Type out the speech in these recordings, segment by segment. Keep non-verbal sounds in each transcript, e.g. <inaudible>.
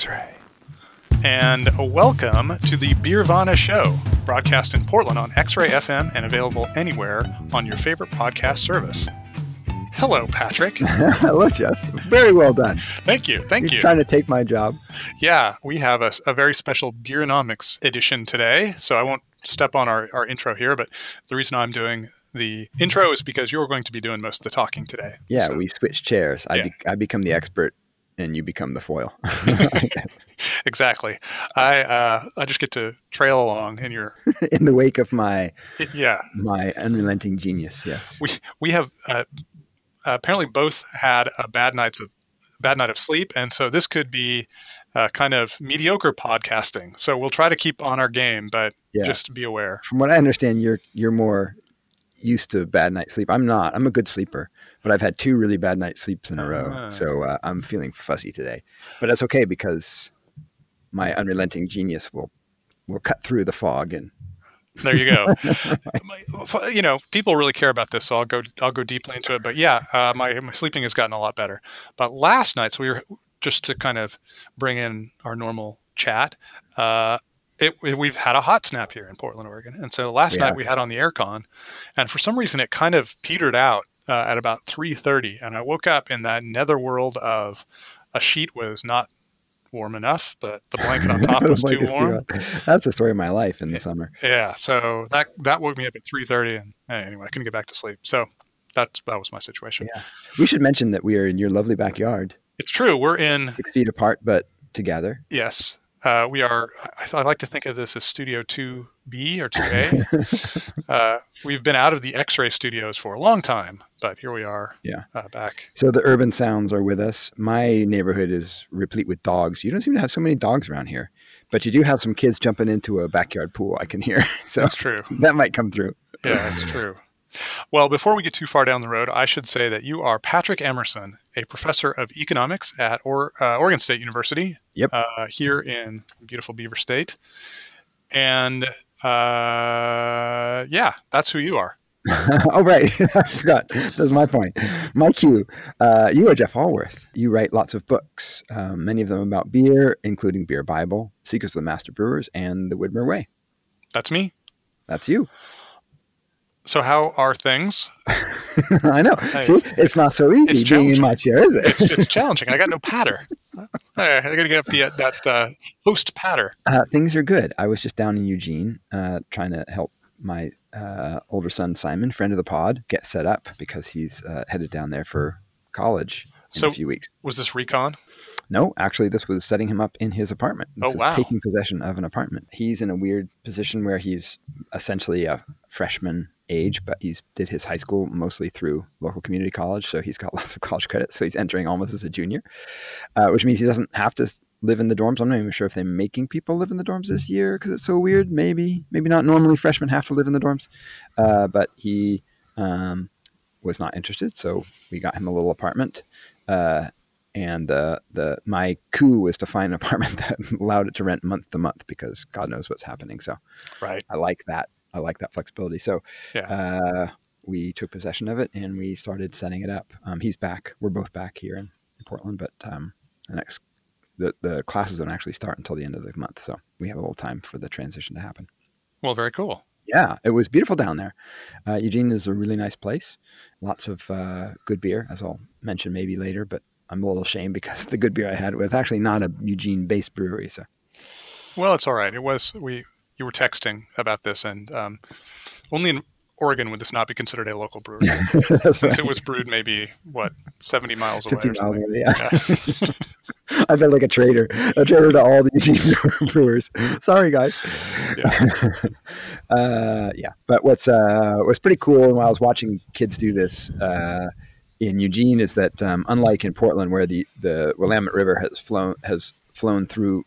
X-Ray. And welcome to the Beervana Show, broadcast in Portland on X-Ray FM and available anywhere on your favorite podcast service. Hello, Patrick. <laughs> Hello, Jeff. Very well done. Thank you. Thank You're you. trying to take my job. Yeah, we have a, a very special Beeronomics edition today, so I won't step on our, our intro here, but the reason I'm doing the intro is because you're going to be doing most of the talking today. Yeah, So- we switch chairs. I, Yeah. be- I become the expert, and you become the foil. <laughs> <laughs> exactly. I uh, I just get to trail along in your <laughs> In the wake of my yeah. my unrelenting genius. Yes. We we have uh, apparently both had a bad night of bad night of sleep, and so this could be uh, kind of mediocre podcasting. So we'll try to keep on our game, but Yeah. just be aware. From what I understand, you're you're more used to bad night sleep. I'm not. I'm a good sleeper, but I've had two really bad night sleeps in a row, Ah. so uh, I'm feeling fuzzy today. But that's okay because my unrelenting genius will will cut through the fog and There you go. <laughs> You know, people really care about this, so I'll go. I'll go deeply into it. But yeah, uh, my my sleeping has gotten a lot better. But last night, so we were just to kind of bring in our normal chat. Uh, it, it- we've had a hot snap here in Portland, Oregon, and so last Yeah. night we had on the aircon, and for some reason it kind of petered out uh, at about three thirty, and I woke up in that netherworld of a sheet was not warm enough, but the blanket on <laughs> top was too warm. That's the story of my life in the summer. Yeah, so that that woke me up at three thirty, and anyway, I couldn't get back to sleep. So that's that was my situation. Yeah. We should mention that we are in your lovely backyard, It's true. We're in six feet apart, but together. yes, uh, we are. I, I like to think of this as Studio Two B or <laughs> Two A. uh, we've been out of the X-ray studios for a long time, but here we are. Yeah. uh, back. So the urban sounds are with us. My neighborhood is replete with dogs. You don't seem to have so many dogs around here, but you do have some kids jumping into a backyard pool. I can hear, <laughs> so That's true. that might come through. Yeah, that's true. Well, before we get too far down the road, I should say that you are Patrick Emerson, a professor of economics at or, uh, Oregon State University. Yep. Uh, here in beautiful Beaver State, and uh, yeah, that's who you are. <laughs> oh right, <laughs> I forgot. That's my point. My cue. Uh, you are Jeff Alworth. You write lots of books, um, many of them about beer, including Beer Bible, Secrets of the Master Brewers, and The Widmer Way. That's me. That's you. So, how are things? <laughs> I know. See, it's not so easy it's being in my chair, is it? It's, it's <laughs> challenging. I got no patter. I got to get up the that uh, host patter. Uh, things are good. I was just down in Eugene uh, trying to help my uh, older son Simon, friend of the pod, get set up because he's uh, headed down there for college in So- a few weeks. Was this recon? No, actually, this was setting him up in his apartment. This Oh, is wow. taking possession of an apartment. He's in a weird position where he's essentially a freshman age, but he's did his high school mostly through local community college, so he's got <laughs> lots of college credits. So he's entering almost as a junior, uh, which means he doesn't have to live in the dorms. I'm not even sure if they're making people live in the dorms this year because it's so weird. Maybe, maybe not. Normally, freshmen have to live in the dorms, uh, but he um, was not interested, so we got him a little apartment. Uh, and the the my coup was to find an <laughs> apartment that allowed it to rent month to month because God knows what's happening. So Right. I like that. I like that flexibility. So Yeah. uh, we took possession of it and we started setting it up. Um, he's back. We're both back here in, in Portland, but um, the next the, the classes don't actually start until the end of the month, so we have a little time for the transition to happen. Well, very cool. Yeah, it was beautiful down there. Uh, Eugene is a really nice place. Lots of uh, good beer, as I'll mention maybe later. But I'm a little ashamed because <laughs> the good beer I had was actually not a Eugene-based brewery. So Well, it's all right. It was we. You were texting about this, and um, only in Oregon would this not be considered a local brewery, <laughs> since it was brewed maybe what seventy miles away 50 or miles away. Yeah. <laughs> <laughs> I felt like a traitor, a traitor to all the Eugene brewers. Sorry, guys. Yeah. uh, yeah, but what's uh, what's pretty cool and while I was watching kids do this uh, in Eugene is that um, unlike in Portland, where the the Willamette River has flown has flown through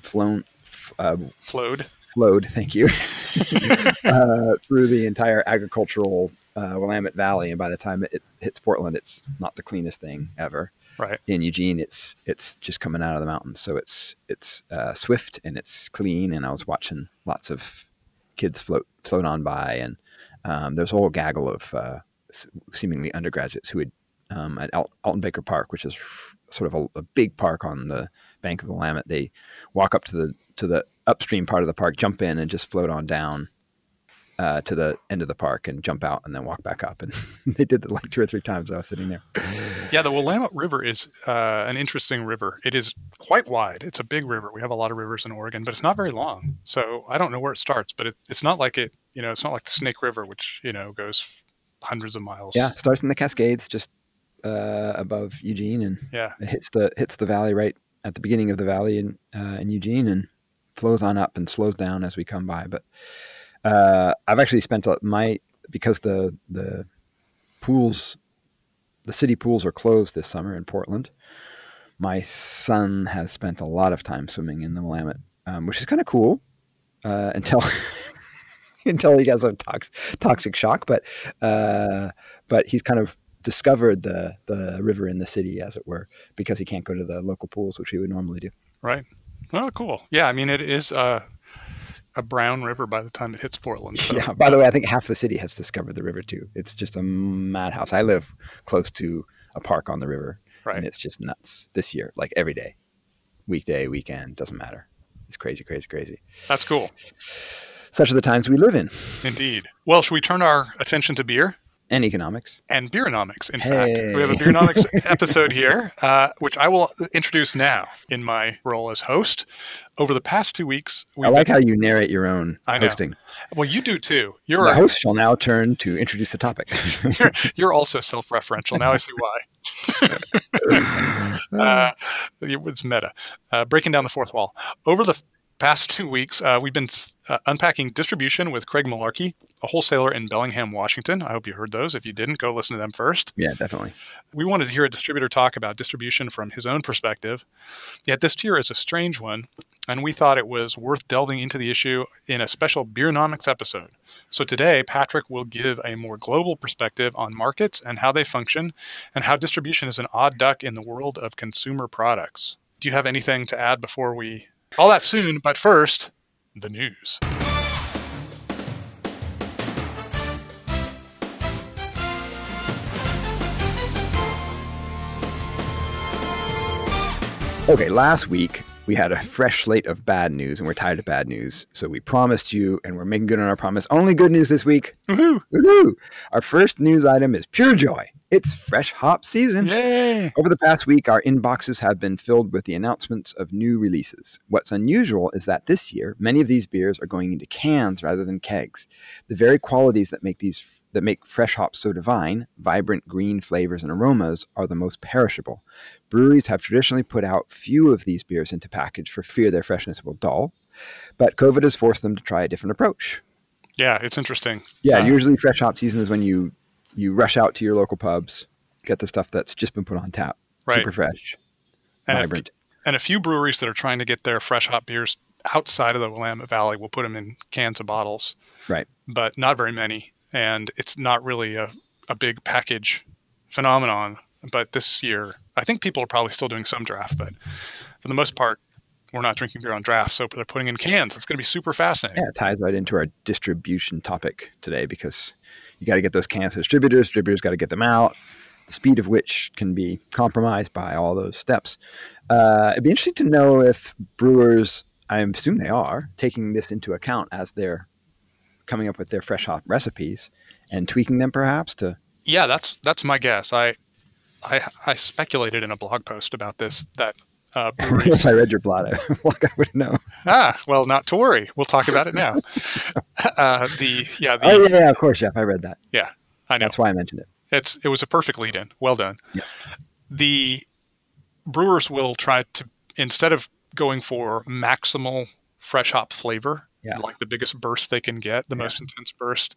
flown f- uh, Flowed. Flowed, thank you, <laughs> uh, through the entire agricultural uh, Willamette Valley, and by the time it hits Portland, it's not the cleanest thing ever. Right. In Eugene, it's it's just coming out of the mountains, so it's it's uh, swift and it's clean. And I was watching lots of kids float float on by, and um, there's a whole gaggle of uh, seemingly undergraduates who had um, at Al- Alton Baker Park, which is sort of a, a, big park on the bank of the Willamette. They walk up to the to the upstream part of the park, jump in, and just float on down uh, to the end of the park and jump out and then walk back up. And <laughs> they did that like two or three times. I was sitting there. Yeah, the Willamette River is uh, an interesting river. It is quite wide. It's a big river. We have a lot of rivers in Oregon, but it's not very long. So I don't know where it starts, but it, it's not like it. You know, it's not like the Snake River, which you know goes hundreds of miles. Yeah, starts in the Cascades, just uh, above Eugene, and yeah, it hits the hits the valley right at the beginning of the valley in uh, in Eugene, and flows on up and slows down as we come by. But uh, I've actually spent my because the the pools, the city pools are closed this summer in Portland. My son has spent a lot of time swimming in the Willamette, um, which is kind of cool uh, until <laughs> until he has a tox- toxic shock. But uh, but he's kind of discovered the the river in the city, as it were, because he can't go to the local pools, which he would normally do. Right. Well, cool. Yeah, I mean, it is uh, a brown river by the time it hits Portland. So. Yeah. By the way, I think half the city has discovered the river too. It's just a madhouse. I live close to a park on the river, right. and it's just nuts this year. Like every day, weekday, weekend, doesn't matter. It's crazy, crazy, crazy. That's cool. Such are the times we live in. Indeed. Well, should we turn our attention to beer? And economics and beeronomics. In Hey. fact, we have a <laughs> beeronomics episode here, uh, which I will introduce now in my role as host. Over the past two weeks, I like how you narrate your own I know. hosting. well, you do too. You're The a, host shall now turn to introduce the topic. you're, <laughs> you're also self-referential. Now I see why. <laughs> uh, it's meta. Uh, breaking down the fourth wall. Over the past two weeks, uh, we've been uh, unpacking distribution with Craig Malarkey, a wholesaler in Bellingham, Washington. I hope you heard those. If you didn't, go listen to them first. yeah, definitely. We wanted to hear a distributor talk about distribution from his own perspective. Yet this tier is a strange one, and we thought it was worth delving into the issue in a special Beeronomics episode. So today, Patrick will give a more global perspective on markets and how they function, and how distribution is an odd duck in the world of consumer products. Do you have anything to add before we? All that soon, but first, the news. Okay, last week we had a fresh slate of bad news, and we're tired of bad news. So we promised you, and we're making good on our promise. Only good news this week. Woohoo! Woohoo! Our first news item is pure joy. It's fresh hop season. Yay! Over the past week, our inboxes have been filled with the announcements of new releases. What's unusual is that this year, many of these beers are going into cans rather than kegs. The very qualities that make these that make fresh hops so divine, vibrant green flavors and aromas, are the most perishable. Breweries have traditionally put out few of these beers into package for fear their freshness will dull, but COVID has forced them to try a different approach. Yeah, it's interesting. Yeah, Uh, usually fresh hop season is when you you rush out to your local pubs, get the stuff that's just been put on tap, Right. super fresh, And vibrant. and a few breweries that are trying to get their fresh hop beers outside of the Willamette Valley will put them in cans and bottles, Right. but not very many. And it's not really a, a big package phenomenon. But this year, I think people are probably still doing some draft, but for the most part, we're not drinking beer on draft. So they're putting in cans. It's going to be super fascinating. Yeah, it ties right into our distribution topic today because you got to get those cans to distributors. Distributors got to get them out. The speed of which can be compromised by all those steps. Uh, it'd be interesting to know if brewers, I assume they are, taking this into account as they're coming up with their fresh hop recipes and tweaking them perhaps to. Yeah, that's that's my guess. I I, I speculated in a blog post about this that uh, <laughs> if I read your blog, <laughs> I would know. Ah, well, not to worry. We'll talk about it now. <laughs> Uh, the yeah, the Oh yeah, yeah, of course, Jeff. I read that. Yeah, I know That's why I mentioned it. it's it was a perfect lead in. Well done. Yes. The brewers will try to instead of going for maximal fresh hop flavor, Yeah. like the biggest burst they can get, the Yeah. most intense burst,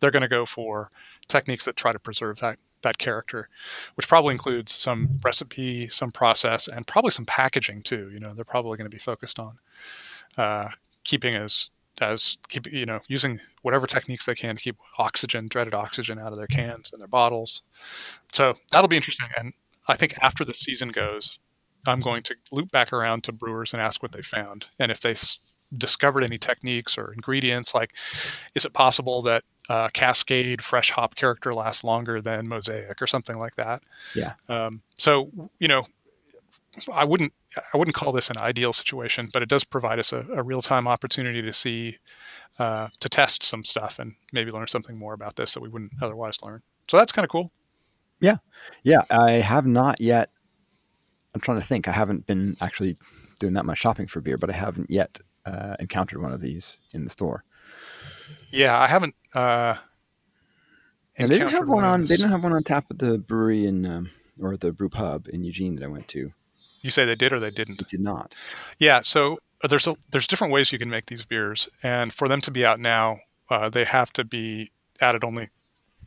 they're going to go for techniques that try to preserve that that character, which probably includes some recipe, some process, and probably some packaging too. You know, they're probably going to be focused on uh, keeping as as keep you know using whatever techniques they can to keep oxygen, dreaded oxygen, out of their cans and their bottles. So that'll be interesting. And I think after the season goes, I'm going to loop back around to brewers and ask what they found, and if they discovered any techniques or ingredients. Like, is it possible that uh, Cascade fresh hop character lasts longer than Mosaic or something like that? Yeah. Um, so you know, I wouldn't I wouldn't call this an ideal situation, but it does provide us a, a real time opportunity to see uh, to test some stuff and maybe learn something more about this that we wouldn't otherwise learn. So that's kind of cool. Yeah, yeah. I have not yet. I'm trying to think. I haven't been actually doing that much shopping for beer, but I haven't yet uh, encountered one of these in the store. Yeah, I haven't. Uh, and they didn't have one on. They didn't have one on tap at the brewery in um, or the brew pub in Eugene that I went to. You say they did or they didn't? It did not. Yeah. So uh, there's a, there's different ways you can make these beers, and for them to be out now, uh, they have to be added only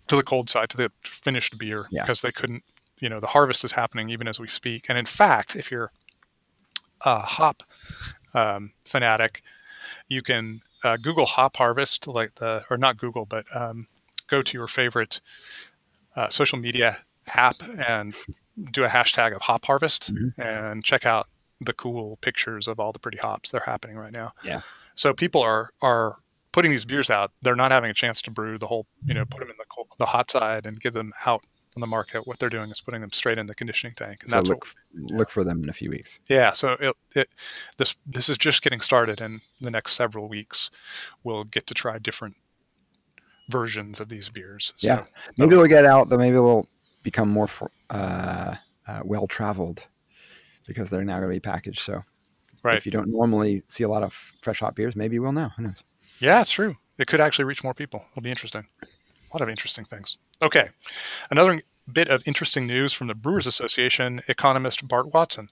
to the cold side to the finished beer Yeah. because they couldn't. You know, the harvest is happening even as we speak. And in fact, if you're a hop um, fanatic, you can uh, Google hop harvest, like the or not Google, but um, go to your favorite uh, social media app and do a hashtag of hop harvest Mhm. and check out the cool pictures of all the pretty hops that are happening right now. Yeah. So people are are putting these beers out. They're not having a chance to brew the whole, you know, put them in the cold, the hot side and get them out on the market. What they're doing is putting them straight in the conditioning tank, and So that's look what look for them in a few weeks. yeah, so it, it this this is just getting started, and the next several weeks we'll get to try different versions of these beers. So, Yeah. Maybe they'll get out. Though maybe they'll become more uh, uh, well traveled because they're now going to be packaged. So right. if you don't normally see a lot of fresh hop beers, maybe you will now. Who knows? Yeah, it's true. It could actually reach more people. It'll be interesting. A lot of interesting things. Okay, another bit of interesting news from the Brewers Association economist Bart Watson.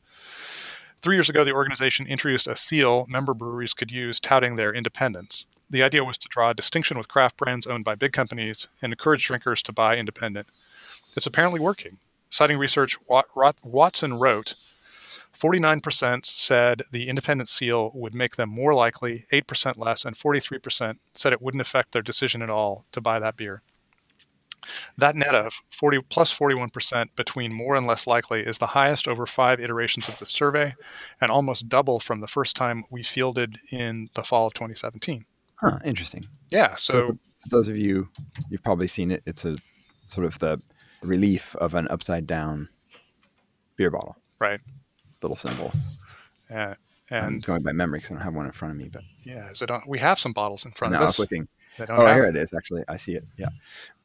Three years ago, the organization introduced a seal member breweries could use touting their independence. The idea was to draw a distinction with craft brands owned by big companies and encourage drinkers to buy independent. It's apparently working. Citing research, Watson wrote 49% said the independent seal would make them more likely, 8% less, and 43% said it wouldn't affect their decision at all to buy that beer. That net of 40 plus 41% between more and less likely is the highest over five iterations of the survey and almost double from the first time we fielded in the fall of 2017. Huh, interesting. Yeah, so, So, those of you, you've probably seen it. It's a sort of the relief of an upside down beer bottle. Right. Little symbol. I'm and going by memory because I don't have one in front of me, but yeah, is it on, we have some bottles in front no, of I us. was looking. Oh, here it. it is. Actually, I see it. Yeah.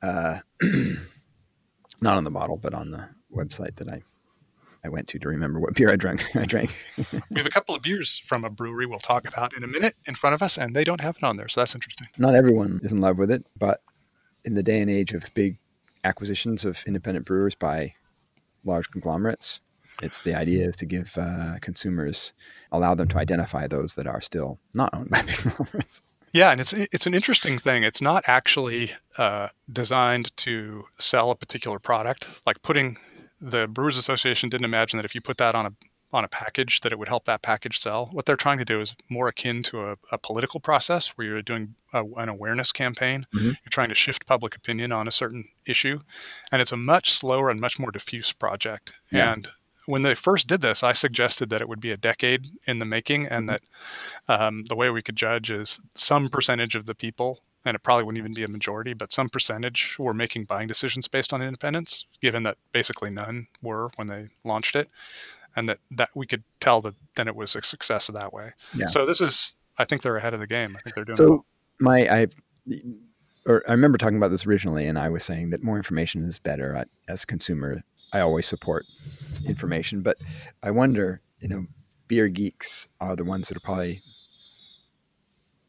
Uh, <clears throat> not on the bottle, but on the website that I I went to to remember what beer I drank. <laughs> I drank. We have a couple of beers from a brewery we'll talk about in a minute in front of us, and they don't have it on there, so that's interesting. Not everyone is in love with it, but in the day and age of big acquisitions of independent brewers by large conglomerates, it's the idea is to give uh, consumers allow them to identify those that are still not owned by big <laughs> conglomerates. Yeah, and it's it's an interesting thing. It's not actually uh, designed to sell a particular product. Like putting the Brewers Association didn't imagine that if you put that on a on a package that it would help that package sell. What they're trying to do is more akin to a, a political process where you're doing a, an awareness campaign. Mhm. You're trying to shift public opinion on a certain issue, and it's a much slower and much more diffuse project. Yeah. And when they first did this, I suggested that it would be a decade in the making, and that um, the way we could judge is some percentage of the people, and it probably wouldn't even be a majority, but some percentage were making buying decisions based on independence, given that basically none were when they launched it, and that, that we could tell that then it was a success that way. Yeah. So this is, I think they're ahead of the game. I think they're doing well. So my I or I remember talking about this originally, and I was saying that more information is better. As a consumer, I always support information, but I wonder, you know, beer geeks are the ones that are probably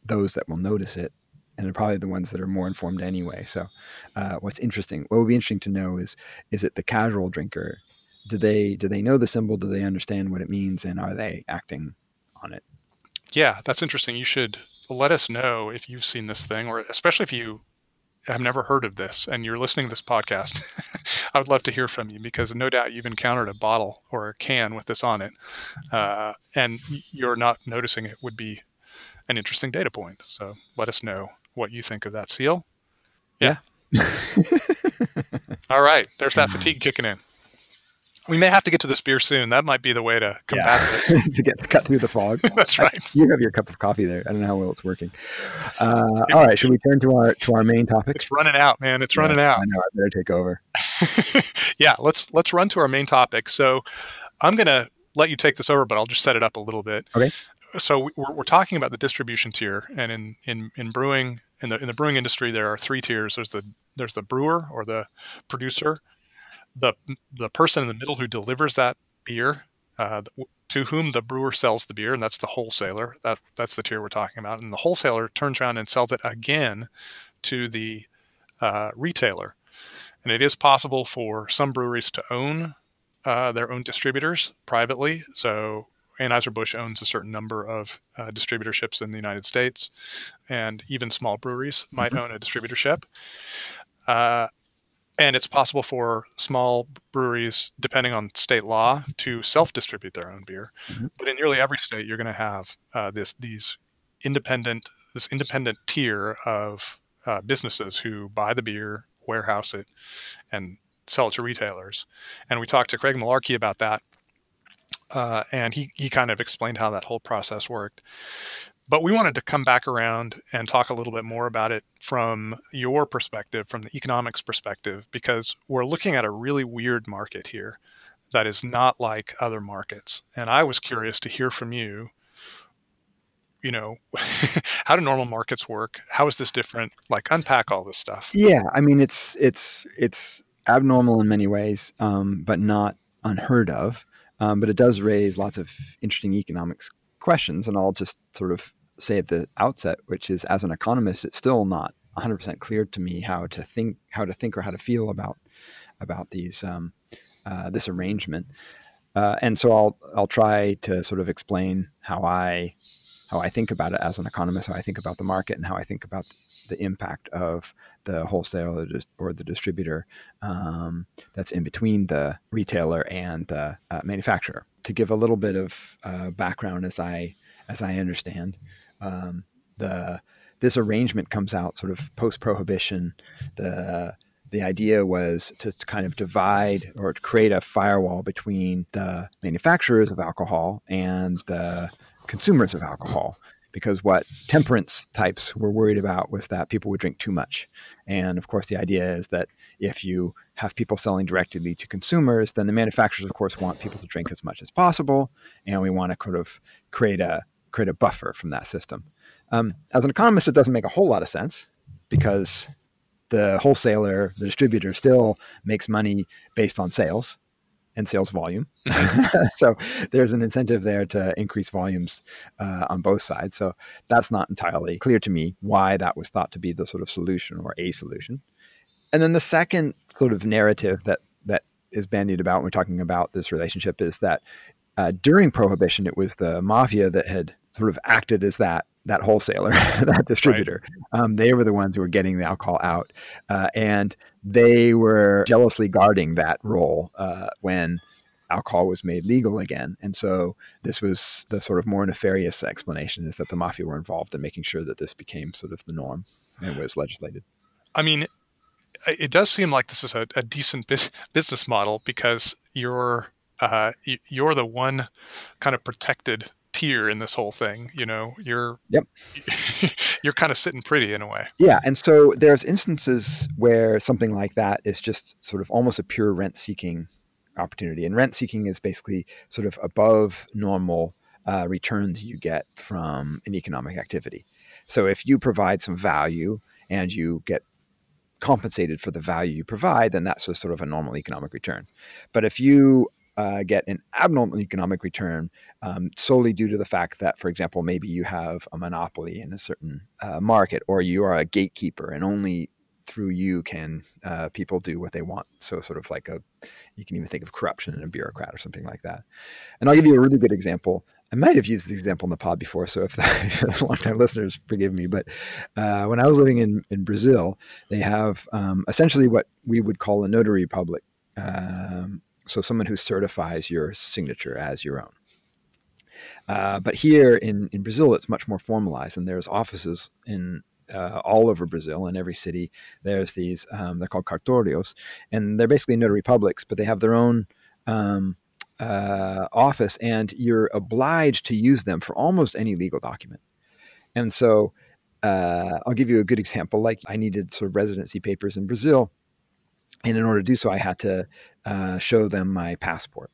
those that will notice it, and are probably the ones that are more informed anyway. So, uh, what's interesting, what would be interesting to know is, is it the casual drinker? Do they do they know the symbol? Do they understand what it means, and are they acting on it? Yeah, that's interesting. You should let us know if you've seen this thing, or especially if you have never heard of this and you're listening to this podcast. <laughs> I would love to hear from you because no doubt you've encountered a bottle or a can with this on it, uh, and you're not noticing it would be an interesting data point. So let us know what you think of that seal. Yeah. <laughs> All right, there's that fatigue kicking in. We may have to get to this beer soon. That might be the way to combat this. <laughs> to get cut through the fog. <laughs> That's I- right. you have your cup of coffee there. I don't know how well it's working. Uh, <laughs> all right, should we turn to our to our main topic? It's running out, man. It's running out. I know. I better take over. yeah, let's let's run to our main topic. So, I'm gonna let you take this over, but I'll just set it up a little bit. Okay. So we're, we're talking about the distribution tier, and in in in brewing in the in the brewing industry, there are three tiers. There's the there's the brewer or the producer, the the person in the middle who delivers that beer, uh, to whom the brewer sells the beer, and that's the wholesaler. That that's the tier we're talking about. And the wholesaler turns around and sells it again to the uh, retailer. And it is possible for some breweries to own uh, their own distributors privately. So Anheuser-Busch owns a certain number of uh, distributorships in the United States, and even small breweries might mm-hmm. own a distributorship. Uh, and it's possible for small breweries, depending on state law, to self-distribute their own beer. Mm-hmm. But in nearly every state, you're going to have uh, this these independent this independent tier of uh, businesses who buy the beer, warehouse it, and sell it to retailers. And we talked to Craig Malarkey about that, uh, and he he kind of explained how that whole process worked. But we wanted to come back around and talk a little bit more about it from your perspective, from the economics perspective, because we're looking at a really weird market here that is not like other markets. And I was curious to hear from you you know <laughs> how do normal markets work? How is this different? Like unpack all this stuff. Yeah i mean it's it's it's abnormal in many ways um, but not unheard of. Um, but it does raise lots of interesting economics questions and i'll just sort of say at the outset which is as an economist it's still not 100% clear to me how to think how to think or how to feel about about these um, uh, this arrangement uh, and so I'll I'll try to sort of explain how I how I think about it as an economist, how I think about the market, and how I think about the impact of the wholesaler or the distributor um, that's in between the retailer and the uh, manufacturer. To give a little bit of uh, background, as I as I understand, um, the this arrangement comes out sort of post prohibition. The the idea was to, to, kind of divide or create a firewall between the manufacturers of alcohol and the consumers of alcohol because what temperance types were worried about was that people would drink too much. And of course, the idea is that if you have people selling directly to consumers, then the manufacturers, of course, want people to drink as much as possible, and we want to kind of create a create a buffer from that system. Um, as an economist, it doesn't make a whole lot of sense because the wholesaler, the distributor, still makes money based on sales, and sales volume. <laughs> so there's an incentive there to increase volumes uh, on both sides. So that's not entirely clear to me why that was thought to be the sort of solution or a solution. And then the second sort of narrative that that is bandied about when we're talking about this relationship is that uh, during prohibition, it was the mafia that had sort of acted as that that wholesaler, <laughs> that distributor. Right. Um, they were the ones who were getting the alcohol out, uh, and they were jealously guarding that role uh, when alcohol was made legal again. And so this was the sort of more nefarious explanation is that the mafia were involved in making sure that this became sort of the norm and was legislated. I mean, it does seem like this is a, a decent business model because you're uh, you're the one kind of protected tier in this whole thing. You know, you're yep, <laughs> you're kind of sitting pretty in a way. Yeah, and so there's instances where something like that is just sort of almost a pure rent seeking opportunity, and rent seeking is basically sort of above normal uh, returns you get from an economic activity. So if you provide some value and you get compensated for the value you provide, then that's just sort of a normal economic return. But if you uh, get an abnormal economic return um, solely due to the fact that, for example, maybe you have a monopoly in a certain uh, market or you are a gatekeeper and only through you can uh, people do what they want. So, sort of like a, you can even think of corruption in a bureaucrat or something like that. And I'll give you a really good example. I might have used this example in the pod before, so if <laughs> the long-time listeners forgive me. But uh, when I was living in, in Brazil, they have um, essentially what we would call a notary public. Um, so someone who certifies your signature as your own. Uh, but here in, in Brazil, it's much more formalized, and there's offices in uh, all over Brazil in every city. There's these um, they're called cartórios, and they're basically notary publics, but they have their own um, uh, office, and you're obliged to use them for almost any legal document. And so, uh, I'll give you a good example. Like I needed sort of residency papers in Brazil, and in order to do so, I had to uh, show them my passport.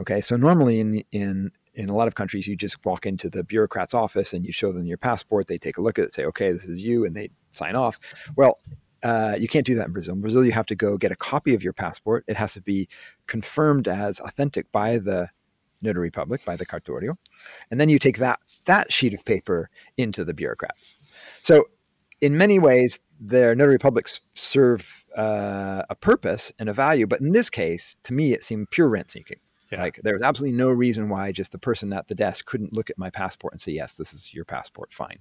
Okay, so normally in in in a lot of countries, you just walk into the bureaucrat's office and you show them your passport. They take a look at it, say, "Okay, this is you," and they sign off. Well, uh, you can't do that in Brazil. In Brazil, you have to go get a copy of your passport. It has to be confirmed as authentic by the notary public, by the cartório, and then you take that that sheet of paper into the bureaucrat. So, in many ways, their notary publics serve uh, a purpose and a value, but in this case, to me, it seemed pure rent seeking. Yeah. Like there was absolutely no reason why just the person at the desk couldn't look at my passport and say, "Yes, this is your passport. Fine."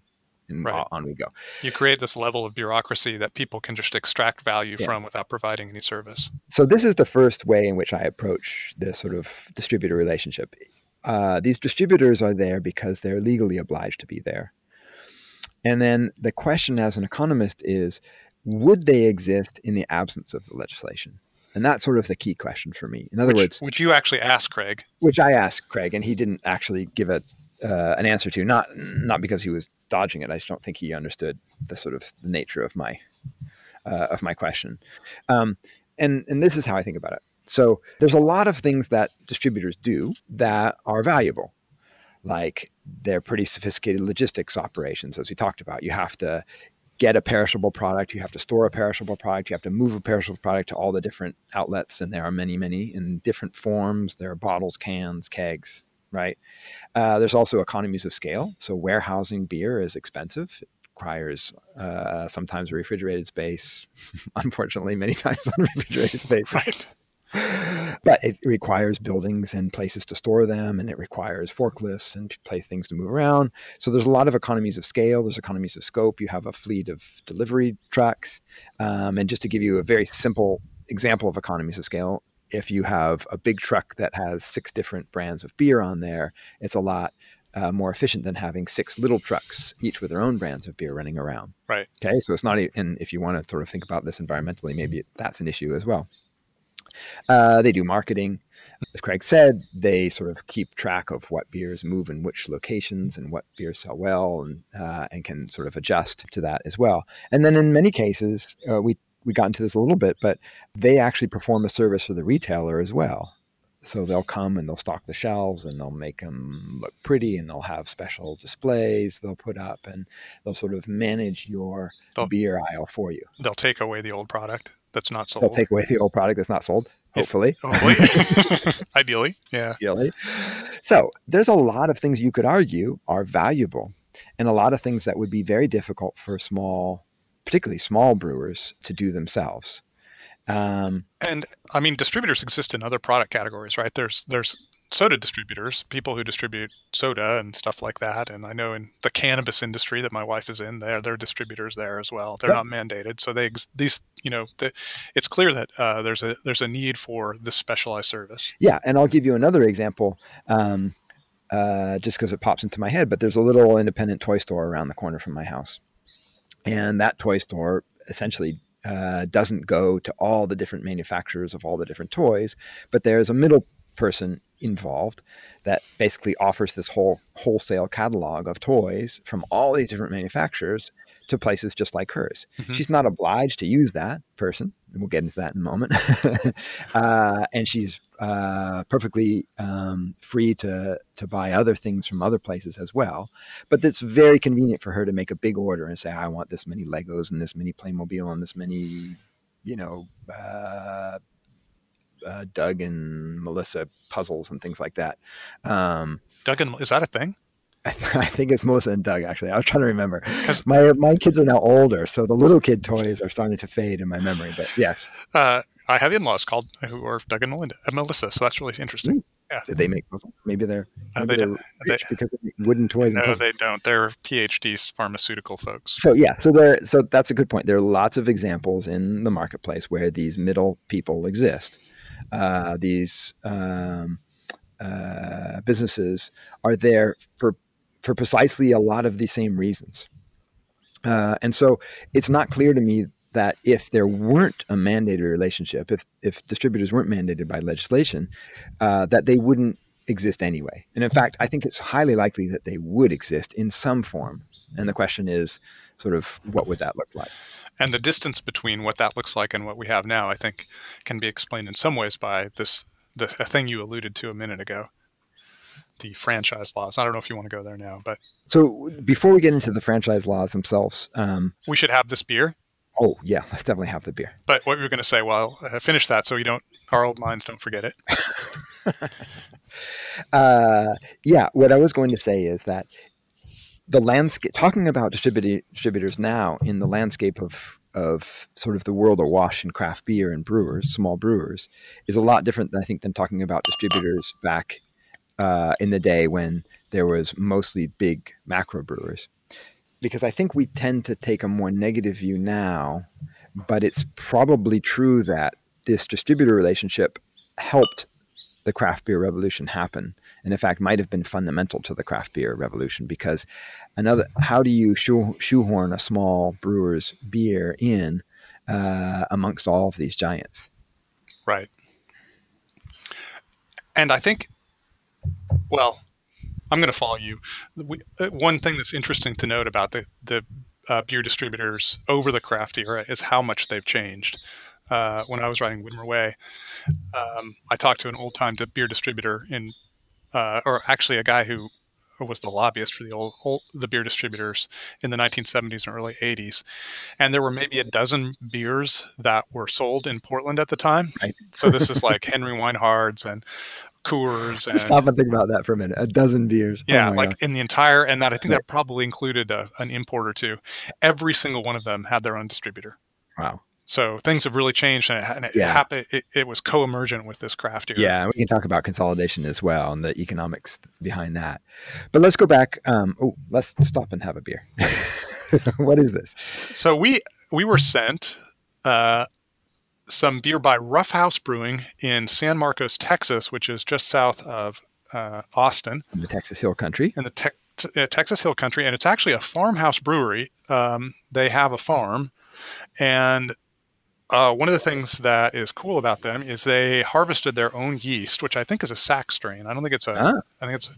and right. on we go. You create this level of bureaucracy that people can just extract value yeah. from without providing any service. So this is the first way in which I approach this sort of distributor relationship. Uh, these distributors are there because they're legally obliged to be there. And then the question as an economist is would they exist in the absence of the legislation? And that's sort of the key question for me. In other which, words, which you actually asked Craig, which I asked Craig, and he didn't actually give a uh, an answer to. Not not because he was dodging it. I just don't think he understood the sort of the nature of my uh, of my question. Um, and and this is how I think about it. So there's a lot of things that distributors do that are valuable. Like they're pretty sophisticated logistics operations, as we talked about. You have to get a perishable product, you have to store a perishable product, you have to move a perishable product to all the different outlets, and there are many, many in different forms. There are bottles, cans, kegs, right? Uh, there's also economies of scale. So warehousing beer is expensive. It requires uh, sometimes refrigerated space. <laughs> Unfortunately, many <laughs> times unrefrigerated space. right. <laughs> But it requires buildings and places to store them, and it requires forklifts and place things to move around. So there's a lot of economies of scale. There's economies of scope. You have a fleet of delivery trucks, um, and just to give you a very simple example of economies of scale, if you have a big truck that has six different brands of beer on there, it's a lot uh, more efficient than having six little trucks, each with their own brands of beer running around. Right. Okay. So it's not, and if you want to sort of think about this environmentally, maybe that's an issue as well. Uh, they do marketing. As Craig said, they sort of keep track of what beers move in which locations and what beers sell well and, uh, and can sort of adjust to that as well. And then in many cases, uh, we we got into this a little bit, but they actually perform a service for the retailer as well. So they'll come and they'll stock the shelves and they'll make them look pretty and they'll have special displays they'll put up and they'll sort of manage your they'll, beer aisle for you. They'll take away the old product that's not sold. They'll take away the old product that's not sold. Hopefully. If, <laughs> <laughs> Ideally. Yeah. Ideally. So there's a lot of things you could argue are valuable and a lot of things that would be very difficult for small particularly small brewers, to do themselves. Um, and I mean, distributors exist in other product categories, right? There's there's soda distributors, people who distribute soda and stuff like that. And I know in the cannabis industry that my wife is in, there they're distributors there as well. They're not mandated, so they these you know the, it's clear that uh, there's a there's a need for this specialized service. Yeah, and I'll give you another example. Um, uh, just because it pops into my head, but there's a little independent toy store around the corner from my house. And that toy store essentially uh, doesn't go to all the different manufacturers of all the different toys, but there's a middle person involved that basically offers this whole wholesale catalog of toys from all these different manufacturers to places just like hers. Mm-hmm. She's not obliged to use that person. And we'll get into that in a moment. <laughs> uh, and she's uh, perfectly um, free to to buy other things from other places as well. But it's very convenient for her to make a big order and say, "I want this many Legos and this many Playmobil and this many, you know." Uh, uh, Doug and Melissa puzzles and things like that. Um, Doug and is that a thing? <laughs> I, th- I, think it's Melissa and Doug. Actually, I was trying to remember. My my kids are now older, so the little kid toys are starting to fade in my memory. But yes, uh, I have in-laws called who are Doug and Melinda, uh, Melissa. So that's really interesting. Mm. Yeah. Did they make puzzles? Maybe they're, uh, maybe uh, they they're they, because they wooden toys. No, they don't. They're PhDs, pharmaceutical folks. So yeah, so there. So that's a good point. There are lots of examples in the marketplace where these middle people exist. Uh, these um, uh, businesses are there for for precisely a lot of the same reasons. Uh, and so it's not clear to me that if there weren't a mandated relationship, if, if distributors weren't mandated by legislation, uh, that they wouldn't exist anyway. And in fact, I think it's highly likely that they would exist in some form. And the question is sort of what would that look like? And the distance between what that looks like and what we have now, I think, can be explained in some ways by this the a thing you alluded to a minute ago, the franchise laws. I don't know if you want to go there now, but So before we get into the franchise laws themselves, um, we should have this beer. oh yeah, let's definitely have the beer. But what we were going to say, well, uh, finish that so you don't our old minds don't forget it. <laughs> Uh, yeah, what I was going to say is that the landscape, talking about distributors now in the landscape of of sort of the world awash in craft beer and brewers, small brewers, is a lot different, than I think, than talking about distributors back uh, in the day when there was mostly big macro brewers. Because I think we tend to take a more negative view now, but it's probably true that this distributor relationship helped the craft beer revolution happen and in fact might have been fundamental to the craft beer revolution because another how do you shoe, shoehorn a small brewer's beer in uh, amongst all of these giants Right. And I think, well, I'm going to follow you. We, uh, one thing that's interesting to note about the the uh, beer distributors over the craft era is how much they've changed. Uh, when I was writing Widmer Way, um, I talked to an old time beer distributor in, uh, or actually a guy who was the lobbyist for the old, old the beer distributors in the 1970s and early 80s, and there were maybe a dozen beers that were sold in Portland at the time. Right. So this is like Henry Weinhard's and Coors <laughs> and stop and think about that for a minute a dozen beers Oh yeah, my like God. in the entire, and that I think that probably included a, an import or two. Every single one of them had their own distributor. wow So things have really changed, and it, and it Yeah. happened. It, it was co-emergent with this craft era. yeah we can talk about consolidation as well and the economics behind that but let's go back um, oh let's stop and have a beer <laughs> what is this So we we were sent uh, some beer by Roughhouse Brewing in San Marcos, Texas, which is just south of uh, Austin in the texas hill country in the Tex uh, Texas Hill Country, and it's actually a farmhouse brewery. Um, they have a farm, and uh, one of the things that is cool about them is they harvested their own yeast, which I think is a Sacc strain. I don't think it's a. Ah. I think it's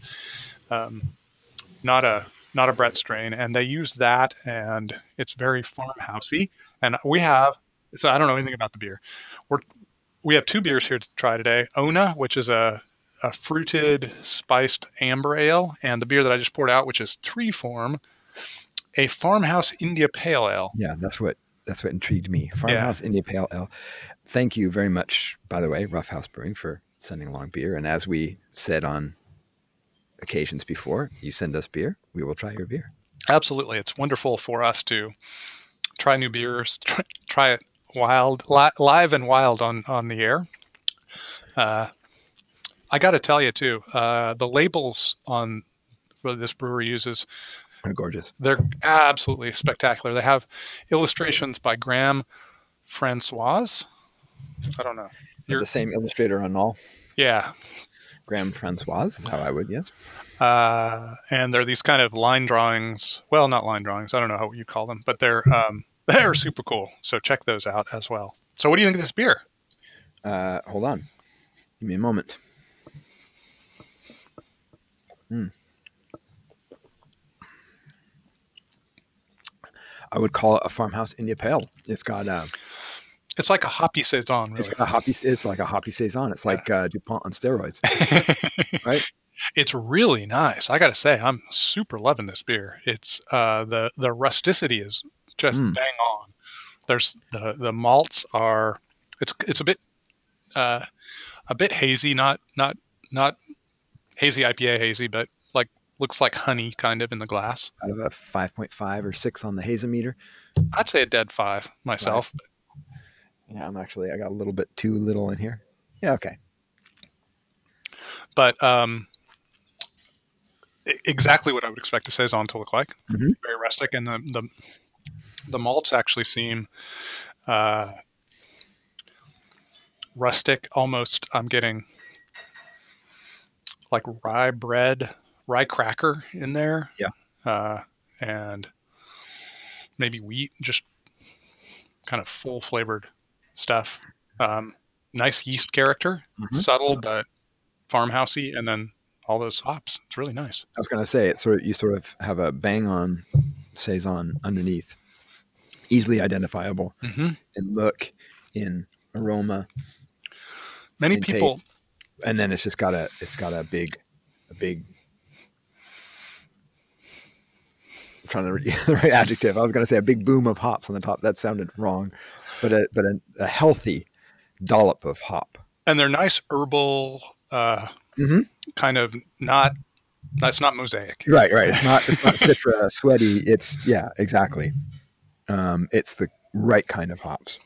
um, not a not a Brett strain, and they use that, and it's very farmhousey. And we have so I don't know anything about the beer. We're we have two beers here to try today. Ona, which is a a fruited spiced amber ale, and the beer that I just poured out, which is Tree Form, a farmhouse India Pale Ale. Yeah, that's what that's what intrigued me. Farmhouse India Pale Ale. Thank you very much, by the way, Roughhouse Brewing for sending along beer. And as we said on occasions before, you send us beer, we will try your beer. Absolutely, it's wonderful for us to try new beers, try, try it wild, li- live and wild on on the air. Uh, I got to tell you too, uh, the labels on this brewery uses They're gorgeous. they're absolutely spectacular. They have illustrations by Graham Francois. I don't know. You're the same illustrator on all. Yeah, Graham Francois is how I would, yes. uh, and they're these kind of line drawings. Well, not line drawings. I don't know how you call them, but they're um, <laughs> they're super cool. So check those out as well. So, what do you think of this beer? Uh, hold on. Give me a moment. Hmm. I would call it a farmhouse India Pale. It's got uh, It's like a hoppy saison, it's really. got a hoppy. It's like a hoppy saison. It's like uh, Dupont on steroids, <laughs> right? it's really nice. I got to say, I'm super loving this beer. It's uh, the the rusticity is just Mm. bang on. There's the the malts are it's it's a bit uh, a bit hazy, not not not hazy IPA hazy, but like looks like honey kind of in the glass. Out of a five point five or six on the Hazemeter. I'd say a dead five myself. Yeah, I'm actually. I got a little bit too little in here. Yeah. Okay. but um, exactly what I would expect a saison to look like. Mhm. Very rustic, and the, the the malts actually seem uh, rustic. Almost, I'm getting like rye bread, rye cracker in there. Yeah. uh, and maybe wheat, just kind of full flavored stuff. Um, nice yeast character, Mhm. subtle but farmhousey, and then all those hops. It's really nice. I was gonna say it sort of you sort of have a bang on saison underneath, easily identifiable hmm in look, in aroma. Many in people, taste. and then it's just got a it's got a big a big I'm trying to read <laughs> the right adjective. I was going to say a big boom of hops on the top. That sounded wrong, but a but a, a healthy dollop of hop. And they're nice herbal, uh, Mhm. kind of not. That's not mosaic. Right, right. It's not it's not <laughs> citra sweaty. It's yeah, exactly. Um, it's the right kind of hops.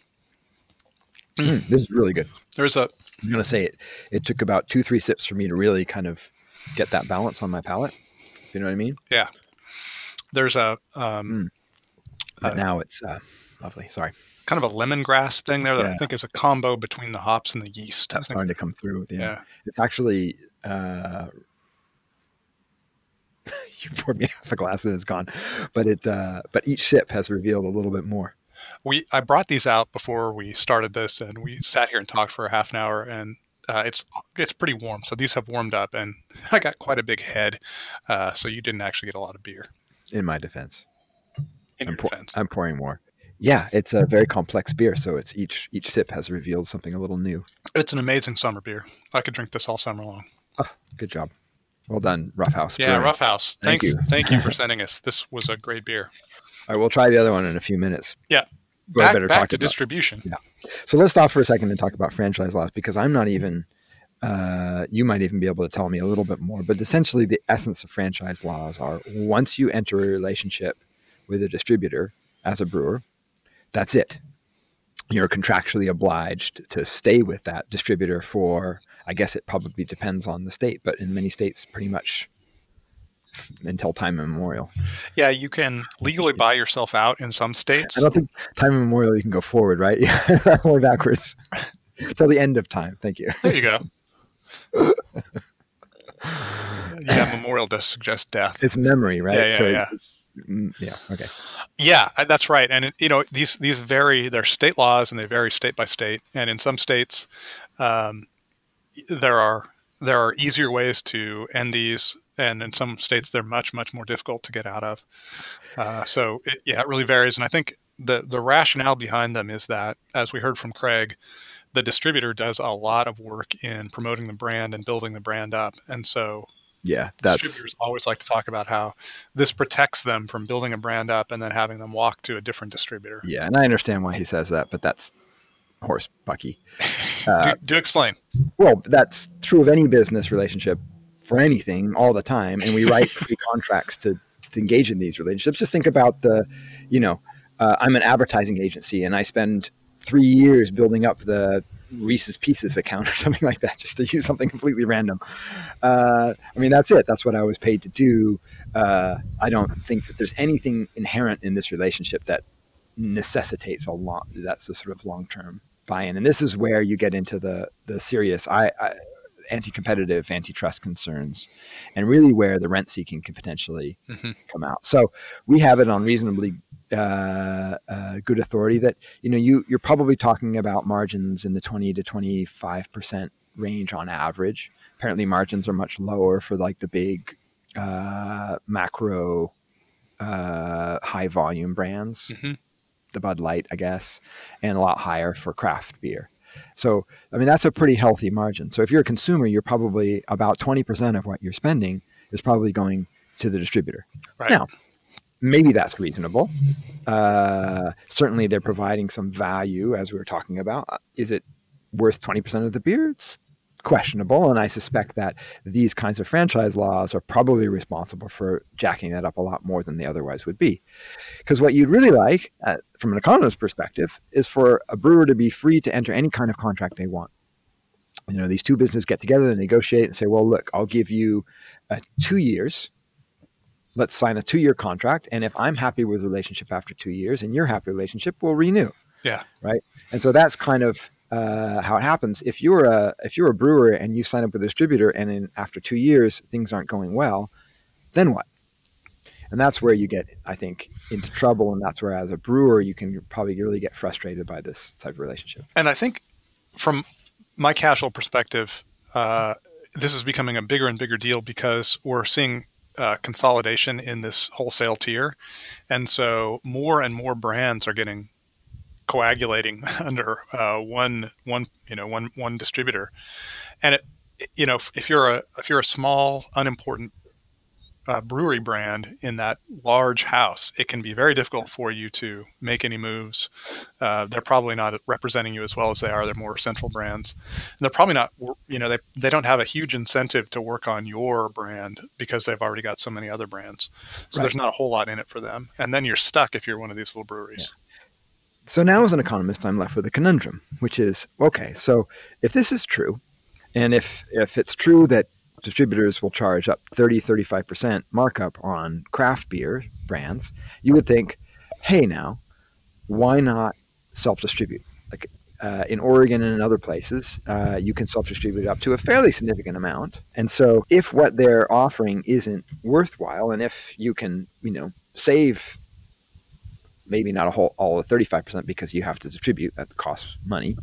Mm, this is really good. There's a I'm gonna say it. It took about two, three sips for me to really kind of get that balance on my palate. You know what I mean? There's a um, But Uh, now it's uh, lovely. Sorry, kind of a lemongrass thing there that I think is a combo between the hops and the yeast. That's starting to come through. At the end. yeah. It's actually. Uh, <laughs> you poured me <laughs> half a glass and it's gone, but it. Uh, but each sip has revealed a little bit more. We I brought these out before we started this, and we sat here and talked for a half an hour, and uh, it's it's pretty warm. So these have warmed up, and <laughs> I got quite a big head. Uh, so you didn't actually get a lot of beer. In my defense, In I'm, pour- defense. I'm pouring more. Yeah, it's a very complex beer, so it's each each sip has revealed something a little new. It's an amazing summer beer. I could drink this all summer long. Ah, good job. Well done, Roughhouse. Yeah, Brewing. Roughhouse. Thank you. Thank you for <laughs> sending us. This was a great beer. All right, we'll try the other one in a few minutes. Yeah. Back, better back to about- distribution. So let's stop for a second and talk about franchise laws because I'm not even. Uh, you might even be able to tell me a little bit more, but essentially, the essence of franchise laws are once you enter a relationship with a distributor as a brewer, that's it. You're contractually obliged to stay with that distributor for, I guess it probably depends on the state, but in many states, pretty much until time immemorial. Yeah, you can legally buy yourself out in some states. I don't think time immemorial you can go forward, right? <laughs> Yeah, only backwards till the end of time. Thank you. There you go. Yeah, memorial does suggest death. It's memory, right? Yeah, yeah, yeah. It's, mm, yeah. Okay. Yeah, uh, that's right. And it, you know these these vary. They're state laws, and they vary state by state. And in some states, um, there are there are easier ways to end these, and in some states they're much much more difficult to get out of. Uh, so it, yeah, it really varies. And I think the the rationale behind them is that, as we heard from Craig, the distributor does a lot of work in promoting the brand and building the brand up, and so Yeah, that's distributors always like to talk about how this protects them from building a brand up and then having them walk to a different distributor. yeah, and I understand why he says that, but that's horse bucky. <laughs> Uh, do, do explain. well, that's true of any business relationship for anything all the time, and we write <laughs> free contracts to, to engage in these relationships. Just think about the, you know, uh, I'm an advertising agency, and I spend three years building up the Reese's Pieces account <laughs> or something like that, just to use something completely random. Uh, I mean, that's it. That's what I was paid to do. Uh, I don't think that there's anything inherent in this relationship that necessitates a long. That's a sort of long term buy-in, and this is where you get into the the serious I, I anti-competitive, antitrust concerns, and really where the rent seeking can potentially Mhm. come out. So we have it on reasonably uh, uh, good authority that you know you you're probably talking about margins in the 20 to 25 percent range on average. Apparently, margins are much lower for like the big uh, macro uh, high volume brands, Mhm. the Bud Light, I guess, and a lot higher for craft beer. So, I mean, that's a pretty healthy margin. So, if you're a consumer, you're probably about 20% of what you're spending is probably going to the distributor. Right. Now, maybe that's reasonable. Uh, certainly, they're providing some value, as we were talking about. Uh, Is it worth 20% of the beer? It's questionable. And I suspect that these kinds of franchise laws are probably responsible for jacking that up a lot more than they otherwise would be. Because what you'd really like, uh, from an economist's perspective, is for a brewer to be free to enter any kind of contract they want. You know, these two businesses get together and negotiate and say, well, look, I'll give you uh, two years. Let's sign a two year contract. And if I'm happy with the relationship after two years and you're happy relationship, we'll renew. Yeah. Right. And so that's kind of uh, how it happens. If you're a if you're a brewer and you sign up with a distributor and in after two years things aren't going well, then what? And that's where you get, I think, into trouble. And that's where, as a brewer, you can probably really get frustrated by this type of relationship. And I think from my casual perspective, uh, this is becoming a bigger and bigger deal because we're seeing uh, consolidation in this wholesale tier. And so more and more brands are getting coagulating <laughs> under uh, one one you know one one distributor and it you know, if, if you're a if you're a small, unimportant uh, brewery brand in that large house, it can be very difficult for you to make any moves. Uh, they're probably not representing you as well as they are. They're more central brands. And they're probably not, you know, they, they don't have a huge incentive to work on your brand because they've already got so many other brands. So right. there's not a whole lot in it for them. And then you're stuck if you're one of these little breweries. Yeah. So now, as an economist, I'm left with a conundrum, which is okay, so if this is true, and if, if it's true that distributors will charge up 30, 35% markup on craft beer brands, you would think, hey, now, why not self distribute? Like uh, in Oregon and in other places, uh, you can self distribute up to a fairly significant amount. And so, if what they're offering isn't worthwhile, and if you can, you know, save maybe not a whole all of 35% because you have to distribute that costs money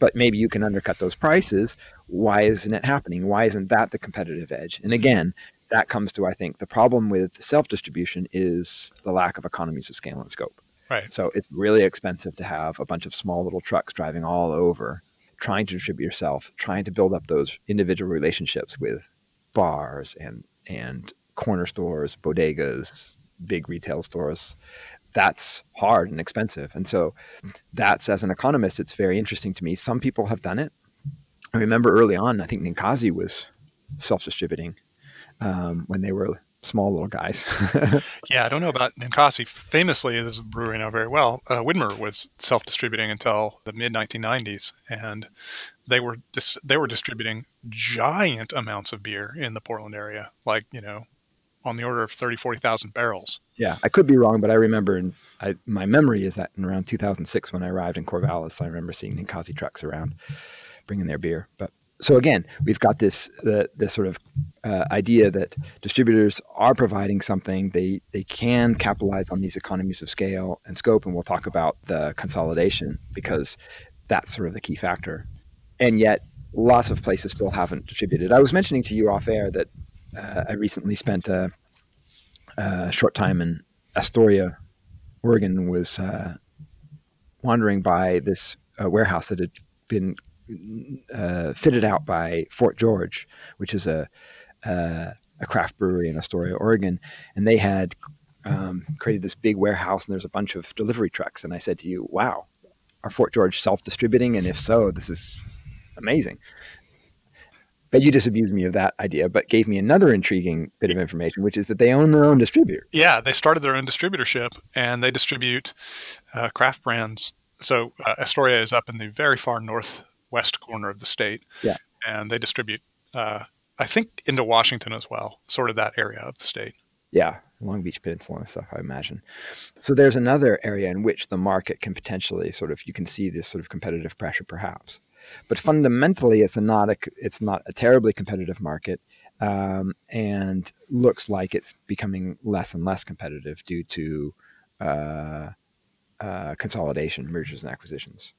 but maybe you can undercut those prices. Why isn't it happening? Why isn't that the competitive edge? And again, that comes to I think the problem with self distribution is the lack of economies of scale and scope. Right. So it's really expensive to have a bunch of small little trucks driving all over, trying to distribute yourself, trying to build up those individual relationships with bars and and corner stores, bodegas, big retail stores that's hard and expensive. And so that's as an economist, it's very interesting to me. Some people have done it. I remember early on, I think Ninkasi was self-distributing um, when they were small little guys. <laughs> yeah, I don't know about Ninkasi. Famously, this is a brewery now very well. Uh, Widmer was self-distributing until the mid 1990s, and they were dis- they were distributing giant amounts of beer in the Portland area, like you know on the order of 30, 40,000 barrels. Yeah, I could be wrong, but I remember, and I, my memory is that in around 2006 when I arrived in Corvallis, I remember seeing Ninkasi trucks around bringing their beer. But so again, we've got this this sort of uh, idea that distributors are providing something. They they can capitalize on these economies of scale and scope, and we'll talk about the consolidation because that's sort of the key factor. And yet, lots of places still haven't distributed. I was mentioning to you off air that uh, I recently spent a, a, short time in Astoria, Oregon. Was uh, wandering by this uh, warehouse that had been uh, fitted out by Fort George, which is a a craft brewery in Astoria, Oregon, and they had um, created this big warehouse, and there's a bunch of delivery trucks. And I said to you, "Wow, are Fort George self-distributing? And if so, this is amazing." But you disabused me of that idea, but gave me another intriguing bit of information, which is that they own their own distributor. Yeah, they started their own distributorship and they distribute uh, craft brands. So uh, Astoria is up in the very far northwest corner of the state. Yeah. And they distribute, uh, I think, into Washington as well, sort of that area of the state. Yeah, Long Beach Peninsula and stuff, I imagine. So there's another area in which the market can potentially sort of, you can see this sort of competitive pressure perhaps. But fundamentally, it's a not a, it's not a terribly competitive market, um, and looks like it's becoming less and less competitive due to uh, uh, consolidation, mergers and acquisitions.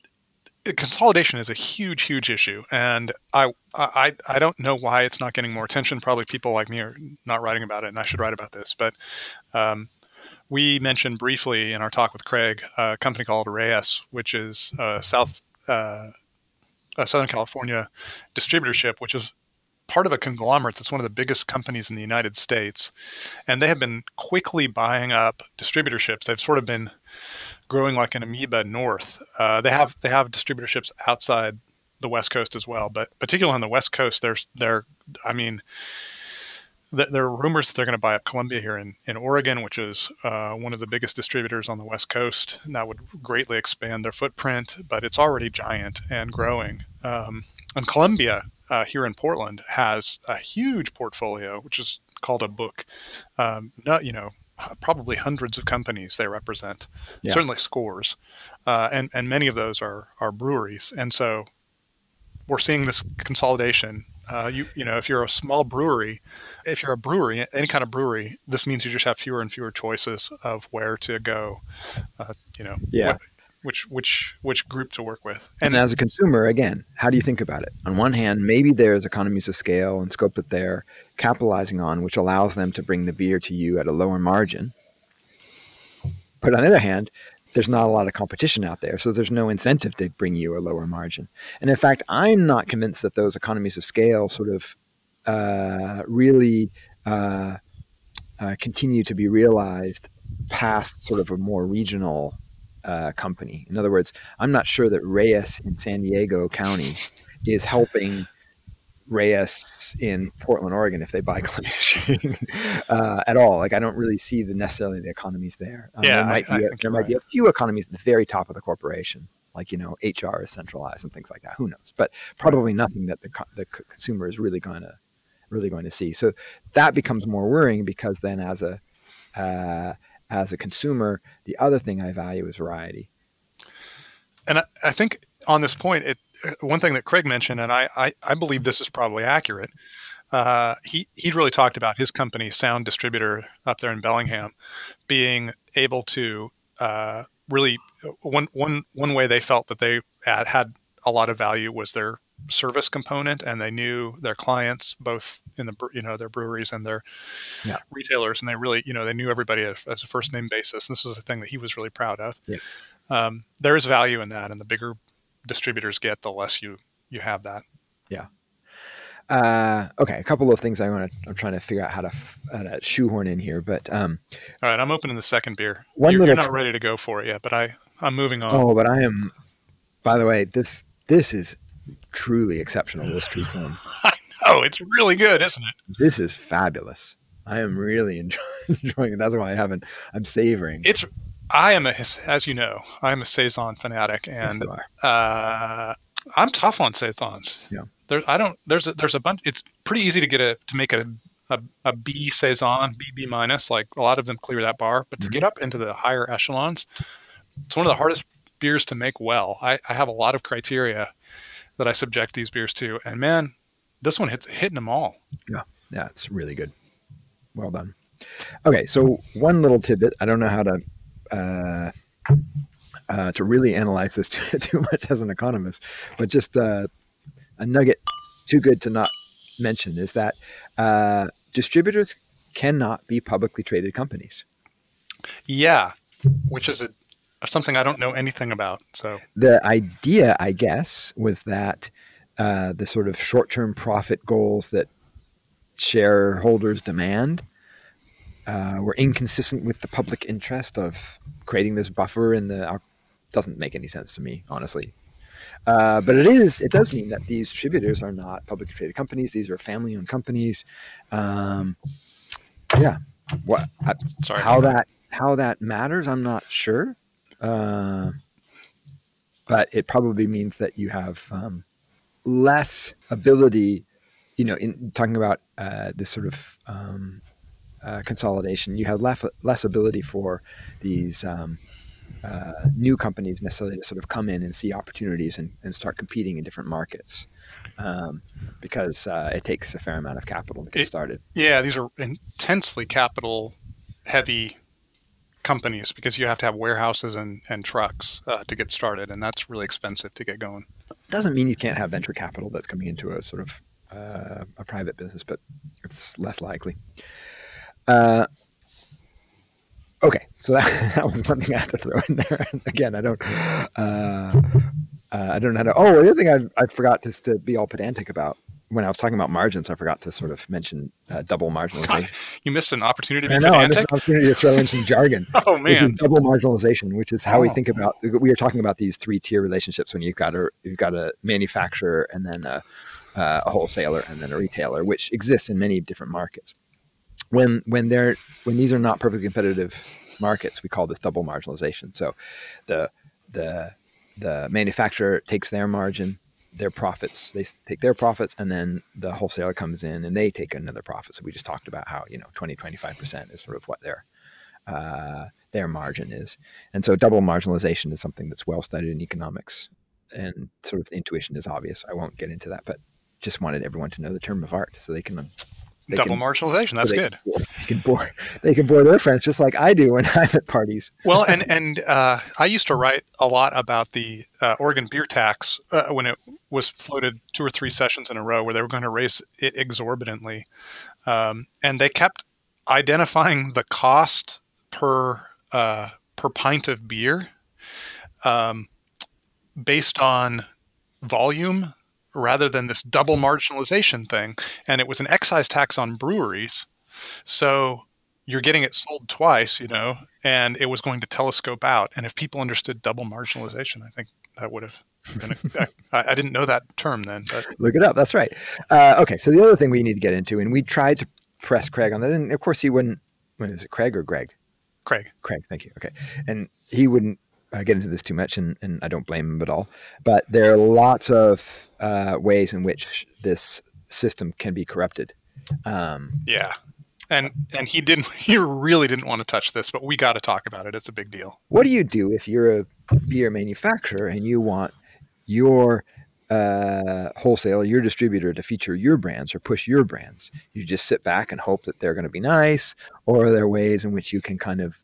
Consolidation is a huge, huge issue, and I, I, I don't know why it's not getting more attention. Probably people like me are not writing about it, and I should write about this. But um, we mentioned briefly in our talk with Craig a company called Reyes, which is uh, South uh, a Southern California distributorship, which is part of a conglomerate that's one of the biggest companies in the United States. And they have been quickly buying up distributorships. They've sort of been growing like an amoeba north. Uh, they have they have distributorships outside the West Coast as well, but particularly on the West Coast, there's they're I mean there are rumors that they're going to buy up Columbia here in, in Oregon, which is uh, one of the biggest distributors on the West Coast. And that would greatly expand their footprint, but it's already giant and growing. Um, and Columbia uh, here in Portland has a huge portfolio, which is called a book. Um, not, you know, probably hundreds of companies they represent, yeah. certainly scores, uh, and and many of those are are breweries. And so we're seeing this consolidation uh, you you know, if you're a small brewery, if you're a brewery, any kind of brewery, this means you just have fewer and fewer choices of where to go. Uh, you know, yeah. which which which group to work with. And, and, as a consumer, again, how do you think about it? On one hand, maybe there's economies of scale and scope that they're capitalizing on, which allows them to bring the beer to you at a lower margin. But on the other hand, there's not a lot of competition out there, so there's no incentive to bring you a lower margin. And in fact, I'm not convinced that those economies of scale sort of uh, really uh, uh, continue to be realized past sort of a more regional uh, company. In other words, I'm not sure that Reyes in San Diego County is helping Reyes in Portland, Oregon, if they buy <laughs> Shipping uh, at all. Like I don't really see the necessarily the economies there. Um, yeah, there might I, be a, there might right. be a few economies at the very top of the corporation, like you know HR is centralized and things like that. Who knows? But probably nothing that the the consumer is really going to really going to see. So that becomes more worrying because then as a uh, as a consumer, the other thing I value is variety. And I, I think on this point, it one thing that Craig mentioned, and I, I, I believe this is probably accurate. Uh, he he'd really talked about his company, Sound Distributor, up there in Bellingham, being able to uh, really one one one way they felt that they had, had a lot of value was their service component, and they knew their clients both in the you know their breweries and their yeah. retailers, and they really you know they knew everybody as a first name basis. And this was a thing that he was really proud of. Yeah. Um, there is value in that, and the bigger distributors get, the less you you have that. Yeah. Uh, okay, a couple of things I want to. I'm trying to figure out how to, how to shoehorn in here, but um, all right, I'm opening the second beer. One you're, little you're not ready to go for it yet, but I I'm moving on. Oh, but I am. By the way, this this is truly exceptional. This <laughs> tree plum. I know it's really good, isn't it? This is fabulous. I am really <laughs> enjoying, enjoying it. That's why I haven't. I'm savoring. It's. I am a, as you know, I am a saison fanatic, and yes, uh, I'm tough on saisons. Yeah. There, I don't. There's a, there's a bunch. It's pretty easy to get a to make a a, a B saison, B B minus. Like a lot of them clear that bar, but to Mm-hmm. get up into the higher echelons, it's one of the hardest beers to make well. I, I have a lot of criteria that I subject these beers to, and man, this one hits hitting them all. Yeah, yeah, it's really good. Well done. Okay, so one little tidbit. I don't know how to uh, uh, to really analyze this <laughs> too, too, much as an economist, but just uh, a nugget too good to not mention is that uh, distributors cannot be publicly traded companies. Yeah, which is a something I don't know anything about. So the idea, I guess, was that uh, the sort of short-term profit goals that shareholders demand uh, were inconsistent with the public interest of creating this buffer in the. Uh, doesn't make any sense to me, honestly. Uh, but it is. It does mean that these distributors are not publicly traded companies. These are family-owned companies. Um, yeah. What? I, sorry. How that how that matters, I'm not sure. Uh, but it probably means that you have um, less ability, you know, in talking about uh, this sort of um, uh, consolidation, you have less less ability for these um, uh, new companies necessarily to sort of come in and see opportunities and, and start competing in different markets um, because uh, it takes a fair amount of capital to get It- started. Yeah, these are intensely capital heavy companies because you have to have warehouses and, and trucks uh, to get started, and that's really expensive to get going. doesn't mean you can't have venture capital that's coming into a sort of uh, a private business, but it's less likely. Uh, okay, so <laughs> that, that was one thing I had to throw in there. <laughs> Again, I don't, uh, uh, I don't know how to. Oh, the other thing I, I forgot just to be all pedantic about when I was talking about margins, I forgot to sort of mention uh, double marginalization. <laughs> You missed an opportunity to I be know, I missed an opportunity to throw in some jargon. Oh man, double marginalization, which is how we Oh. think about. We are talking about these three tier relationships when you've got a you've got a manufacturer and then a, uh, a wholesaler and then a retailer, which exists in many different markets. When when they're when these are not perfectly competitive markets, we call this double marginalization. So, the the the manufacturer takes their margin, their profits, they take their profits, and then the wholesaler comes in and they take another profit. So we just talked about how you know 20 25 percent is sort of what their uh, their margin is. And so double marginalization is something that's well studied in economics and sort of the intuition is obvious. I won't get into that, but just wanted everyone to know the term of art so they can they double can- marginalization. That's so good. Can, they can bore <laughs> they can bore their friends just like I do when <laughs> I'm at parties. Well, and and uh, I used to write a lot about the uh, Oregon beer tax uh, when it was floated two or three sessions in a row, where they were going to raise it exorbitantly, um, and they kept identifying the cost per uh, per pint of beer um, based on volume rather than this double marginalization thing. And it was an excise tax on breweries. So you're getting it sold twice, you know, and it was going to telescope out. And if people understood double marginalization, I think that would have I I didn't know that term then. But. <laughs> Look it up. That's right. Uh, okay. So the other thing we need to get into, and we tried to press Craig on that, and of course he wouldn't. When is it Craig or Greg? Craig. Craig. Thank you. Okay. And he wouldn't uh, get into this too much, and, and I don't blame him at all. But there are lots of uh, ways in which this system can be corrupted. Um, yeah, and and he didn't. <laughs> He really didn't want to touch this, but we got to talk about it. It's a big deal. What do you do if you're a beer manufacturer and you want your uh, wholesaler, your distributor to feature your brands or push your brands? You just sit back and hope that they're going to be nice, or are there ways in which you can kind of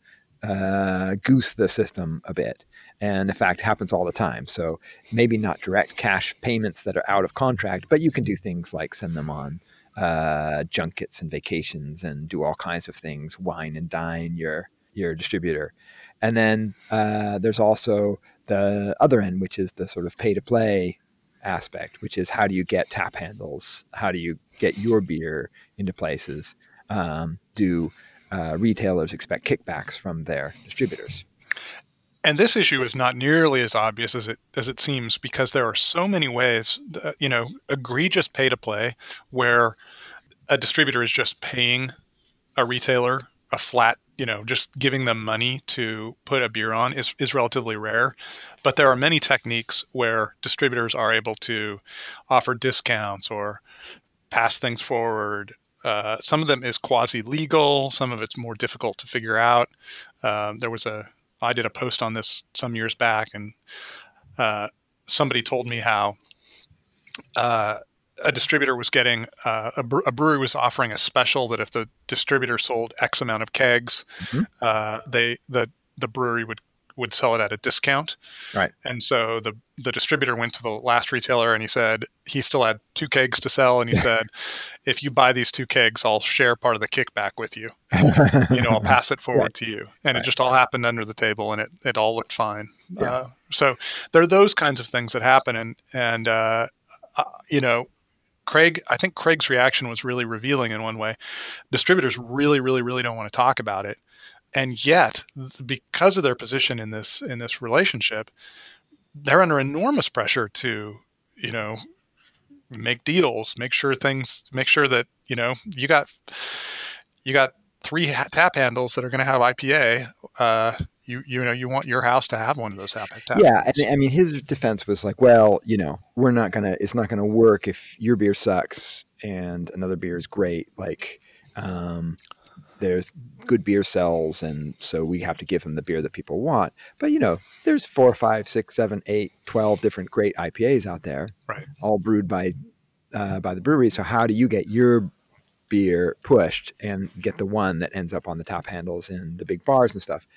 uh, goose the system a bit. And in fact, happens all the time. So maybe not direct cash payments that are out of contract, but you can do things like send them on uh, junkets and vacations and do all kinds of things, wine and dine your your distributor. And then uh, there's also the other end, which is the sort of pay to play aspect, which is how do you get tap handles? How do you get your beer into places? Um, do uh, retailers expect kickbacks from their distributors. And this issue is not nearly as obvious as it as it seems because there are so many ways, uh, you know, egregious pay to play where a distributor is just paying a retailer a flat, you know, just giving them money to put a beer on is, is relatively rare. But there are many techniques where distributors are able to offer discounts or pass things forward uh, some of them is quasi legal. Some of it's more difficult to figure out. Um, there was a I did a post on this some years back, and uh, somebody told me how uh, a distributor was getting uh, a, bre- a, brewery was offering a special that if the distributor sold X amount of kegs, mm-hmm. Uh, they the the brewery would would sell it at a discount. Right. And so the the distributor went to the last retailer and he said he still had two kegs to sell and he said if you buy these two kegs I'll share part of the kickback with you. you know, I'll <laughs> pass it forward to you. And right. it just all happened under the table and it it all looked fine. Yeah. Uh, so there are those kinds of things that happen and and uh, uh, you know Craig, I think Craig's reaction was really revealing in one way. Distributors really, really, really don't want to talk about it and yet because of their position in this in this relationship they're under enormous pressure to you know make deals make sure things make sure that you know you got you got three tap handles that are going to have ipa uh, you you know you want your house to have one of those tap, tap yeah and i mean his defense was like well you know we're not gonna it's not gonna work if your beer sucks and another beer is great. Like um, there's good beer cells, and so we have to give them the beer that people want. But you know, there's four, five, six, seven, eight, twelve different great IPAs out there, right? All brewed by uh, by the brewery. So how do you get your beer pushed and get the one that ends up on the top handles in the big bars and stuff?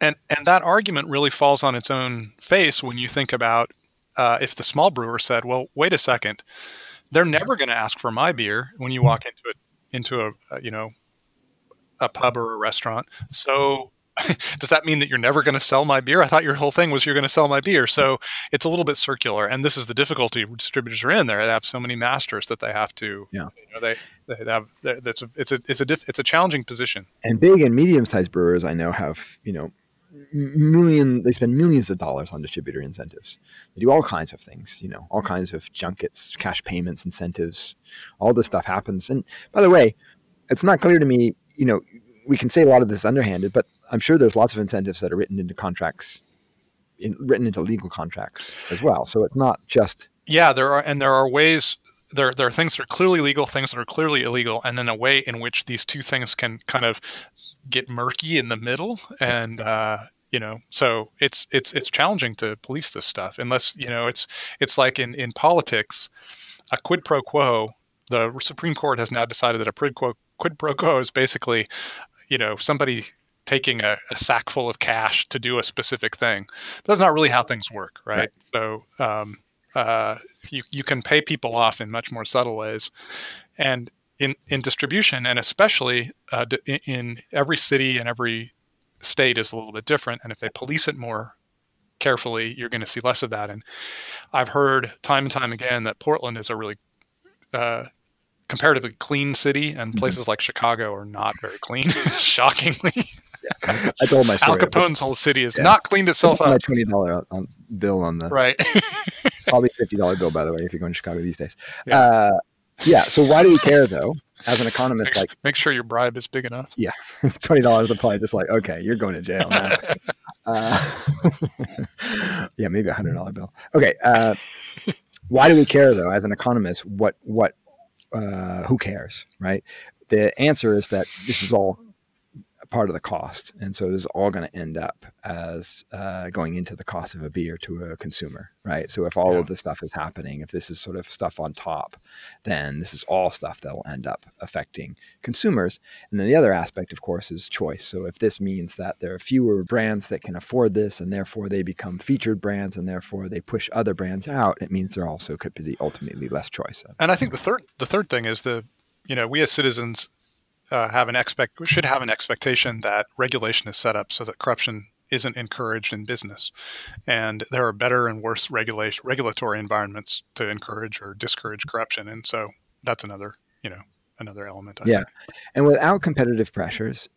And and that argument really falls on its own face when you think about uh, if the small brewer said, "Well, wait a second, they're never going to ask for my beer when you walk into it into a, a you know a pub or a restaurant. So <laughs> does that mean that you're never going to sell my beer? I thought your whole thing was you're going to sell my beer. So it's a little bit circular, and this is the difficulty distributors are in. There, they have so many masters that they have to. Yeah. You know, they they have that's a, it's a it's a diff, it's a challenging position. And big and medium sized brewers I know have you know million they spend millions of dollars on distributor incentives. They do all kinds of things. You know, all kinds of junkets, cash payments, incentives. All this stuff happens. And by the way, it's not clear to me you know, we can say a lot of this underhanded, but I'm sure there's lots of incentives that are written into contracts, in, written into legal contracts as well. So it's not just yeah, there are and there are ways there there are things that are clearly legal, things that are clearly illegal, and then a way in which these two things can kind of get murky in the middle and. Uh, you know so it's it's it's challenging to police this stuff unless you know it's it's like in in politics a quid pro quo the supreme court has now decided that a quid quo quid pro quo is basically, you know, somebody taking a, a, sack full of cash to do a specific thing. That's not really how things work, right? right. So um, uh, you you can pay people off in much more subtle ways, and in in distribution, and especially uh, in every city and every state is a little bit different. And if they police it more carefully, you're going to see less of that. And I've heard time and time again that Portland is a really uh, comparatively clean city, and Mhm. places like Chicago are not very clean. <laughs> Shockingly, I told my Al story. Capone's whole city has Yeah. not cleaned itself my up. twenty dollar on bill on the Right. <laughs> probably fifty dollar bill by the way if you're going to Chicago these days. Yeah. Uh, yeah. So why do we care though? As an economist, make, like make sure your bribe is big enough. Yeah, <laughs> twenty dollars, are probably just like okay, you're going to jail now. uh, yeah, maybe a hundred dollar bill. Okay. Uh, why do we care though? As an economist, what what uh, who cares, right? The answer is that this is all part of the cost, and so this is all going to end up as uh, going into the cost of a beer to a consumer, right? So if all Yeah. of this stuff is happening, if this is sort of stuff on top, then this is all stuff that will end up affecting consumers. And then the other aspect, of course, is choice. So if this means that there are fewer brands that can afford this, and therefore they become featured brands, and therefore they push other brands out, it means there also could be ultimately less choice. And I think the third the third thing is the you know we as citizens uh, have an expect should have an expectation that regulation is set up so that corruption isn't encouraged in business, and there are better and worse regulation regulatory environments to encourage or discourage corruption, and so that's another you know another element. I Yeah. think. And without competitive pressures,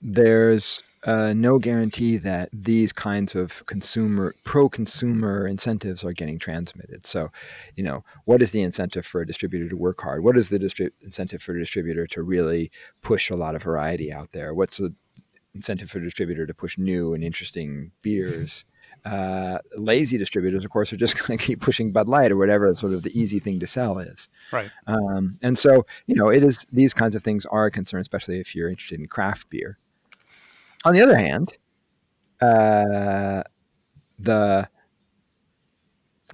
there's uh, no guarantee that these kinds of consumer pro-consumer incentives are getting transmitted. So, you know, what is the incentive for a distributor to work hard? What is the distri- incentive for a distributor to really push a lot of variety out there? What's the incentive for a distributor to push new and interesting beers? <laughs> Uh, lazy distributors, of course, are just <laughs> going to keep pushing Bud Light or whatever sort of the easy thing to sell is. Right. Um, and so, you know, it is these kinds of things are a concern, especially if you're interested in craft beer. On the other hand, uh, the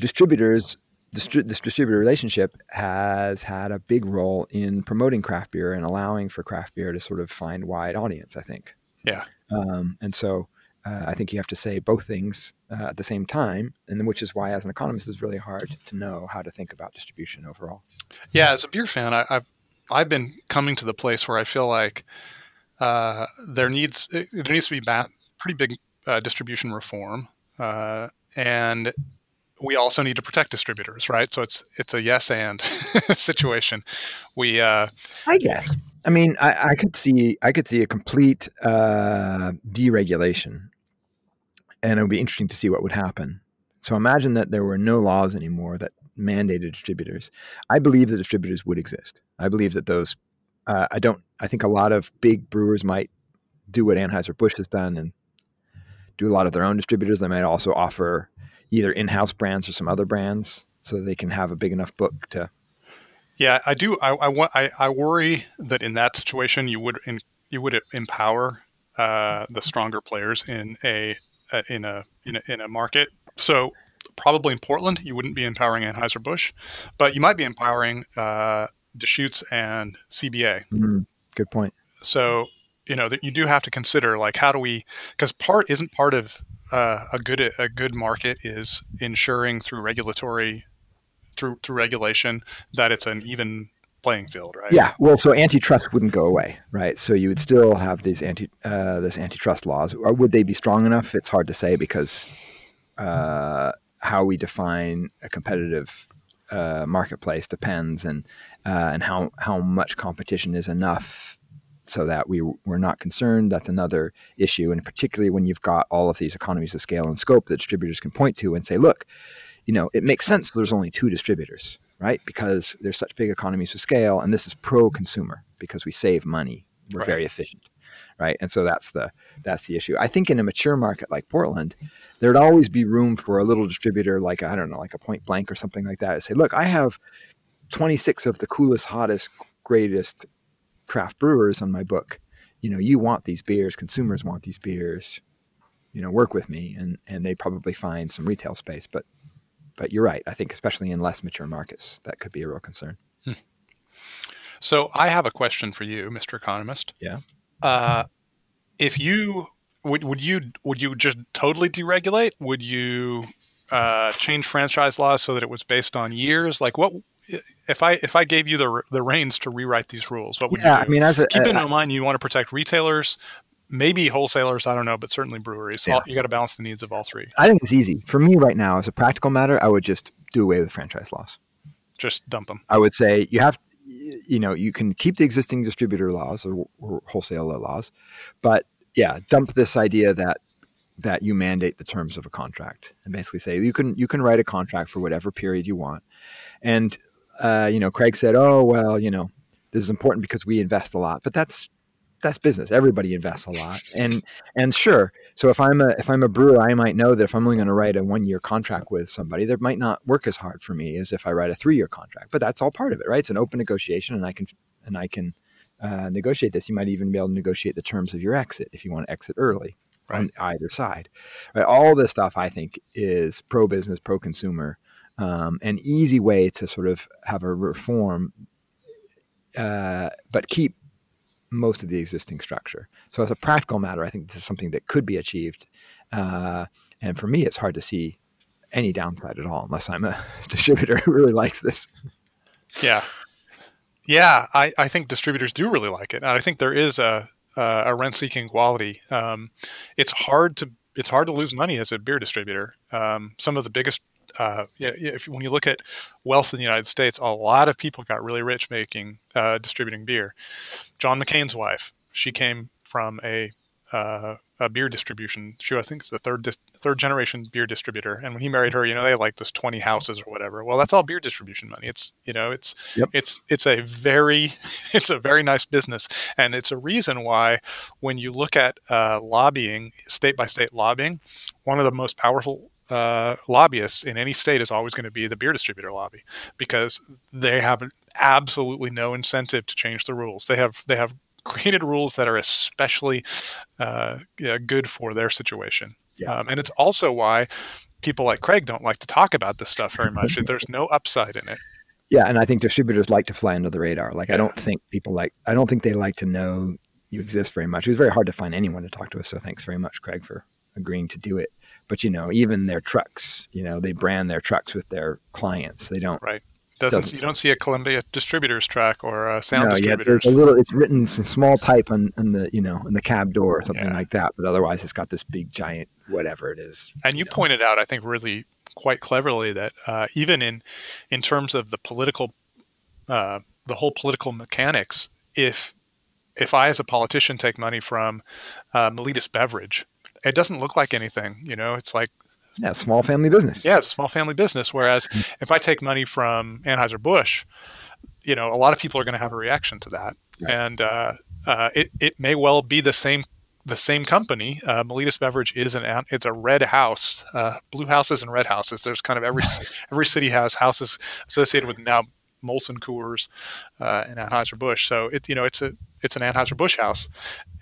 distributors, distri- this distributor relationship has had a big role in promoting craft beer and allowing for craft beer to sort of find wide audience. I think. Yeah. Um, and so, uh, I think you have to say both things uh, at the same time, and then, which is why, as an economist, it's really hard to know how to think about distribution overall. Yeah, as a beer fan, I, I've I've been coming to the place where I feel like uh, there needs there needs to be ba- pretty big uh, distribution reform, uh, and we also need to protect distributors, right? So it's it's a yes and <laughs> situation. We uh, I guess. I mean, I, I could see I could see a complete uh, deregulation, and it would be interesting to see what would happen. So imagine that there were no laws anymore that mandated distributors. I believe that distributors would exist. I believe that those. Uh, I don't. I think a lot of big brewers might do what Anheuser Busch has done and do a lot of their own distributors. They might also offer either in-house brands or some other brands, so they can have a big enough book to yeah, I do. I I, I, I worry that in that situation you would in, you would empower uh, the stronger players in a uh, in a in a in a market. So probably in Portland, you wouldn't be empowering Anheuser Busch, but you might be empowering uh, Deschutes and CBA. Mm, good point. So you know that you do have to consider like how do we because part isn't part of uh, a good a good market is ensuring through regulatory through through regulation that it's an even playing field, right? Yeah, well, so antitrust wouldn't go away, right? So you would still have these anti uh, this antitrust laws. Or would they be strong enough? It's hard to say because uh, how we define a competitive uh, marketplace depends, and uh, and how how much competition is enough so that we we're not concerned. That's another issue, and particularly when you've got all of these economies of scale and scope that distributors can point to and say, look, you know, it makes sense. There's only two distributors right? Because there's such big economies of scale, and this is pro-consumer because we save money. We're Right. very efficient, right? And so that's the that's the issue. I think in a mature market like Portland, there'd always be room for a little distributor like I don't know, like a Point Blank or something like that. To say, look, I have 26 of the coolest, hottest, greatest craft brewers on my book. You know, you want these beers, consumers want these beers. You know, work with me, and and they probably find some retail space, but but you're right. I think especially in less mature markets, that could be a real concern. So I have a question for you, Mr. Economist. Yeah. Uh, if you would would you would you just totally deregulate? Would you uh, change franchise laws so that it was based on years? Like what if I if I gave you the the reins to rewrite these rules? What would Yeah, you I mean, as a, Keep in uh, mind you want to protect retailers, maybe wholesalers. I don't know, but certainly breweries. Yeah. All, you got to balance the needs of all three. I think it's easy for me right now. As a practical matter, I would just do away with franchise laws. Just dump them. I would say you have, you know, you can keep the existing distributor laws or, or wholesaler laws, but yeah, dump this idea that that you mandate the terms of a contract and basically say you can you can write a contract for whatever period you want. And uh, you know, Craig said, "Oh well, you know, this is important because we invest a lot," but that's that's business. Everybody invests a lot, and and sure. So if I'm a if I'm a brewer, I might know that if I'm only going to write a one year contract with somebody, that might not work as hard for me as if I write a three year contract. But that's all part of it, right? It's an open negotiation, and I can and I can uh, negotiate this. You might even be able to negotiate the terms of your exit if you want to exit early Right. on either side. Right? All this stuff I think is pro business, pro consumer, um, an easy way to sort of have a reform, uh, but keep most of the existing structure. So as a practical matter, I think this is something that could be achieved. Uh, and for me, it's hard to see any downside at all, unless I'm a <laughs> distributor who really likes this. Yeah. Yeah, I, I think distributors do really like it. And I think there is a uh, a rent seeking quality. Um, it's hard to it's hard to lose money as a beer distributor. Um, some of the biggest uh, if when you look at wealth in the United States, a lot of people got really rich making uh, distributing beer. John McCain's wife, she came from a uh, a beer distribution. She, I think, the third third generation beer distributor. And when he married her, you know, they had like this twenty houses or whatever. Well, that's all beer distribution money. It's you know, it's Yep. it's it's a very <laughs> it's a very nice business, and it's a reason why when you look at uh, lobbying, state by state lobbying, one of the most powerful uh, lobbyists in any state is always going to be the beer distributor lobby because they have absolutely no incentive to change the rules. They have they have created rules that are especially uh, yeah, good for their situation. Yeah. Um, and it's also why people like Craig don't like to talk about this stuff very much. <laughs> There's no upside in it. Yeah, and I think distributors like to fly under the radar. Like I don't think people like I don't think they like to know you exist very much. It was very hard to find anyone to talk to us. So thanks very much, Craig, for agreeing to do it. But you know, even their trucks, you know, they brand their trucks with their clients. They don't. Right. Doesn't, Doesn't- you don't see a Columbia distributors track or a sound no, yeah, distributors? there's a little. It's written in small type on, on the you know on the cab door or something Yeah. like that. But otherwise, it's got this big giant whatever it is. And you know. pointed out, I think, really quite cleverly that uh, even in in terms of the political, uh, the whole political mechanics, if if I as a politician take money from uh, Maletis Beverage, it doesn't look like anything. You know, it's like Yeah, small family business. yeah, it's a small family business. Whereas if I take money from Anheuser Busch, you know, a lot of people are going to have a reaction to that, Right. and uh, uh, it it may well be the same the same company. Uh, Maletis Beverage is an an- it's a red house, uh, blue houses and red houses. There's kind of every every city has houses associated with now Molson Coors uh, and Anheuser Busch. So it you know it's a it's an Anheuser Busch house,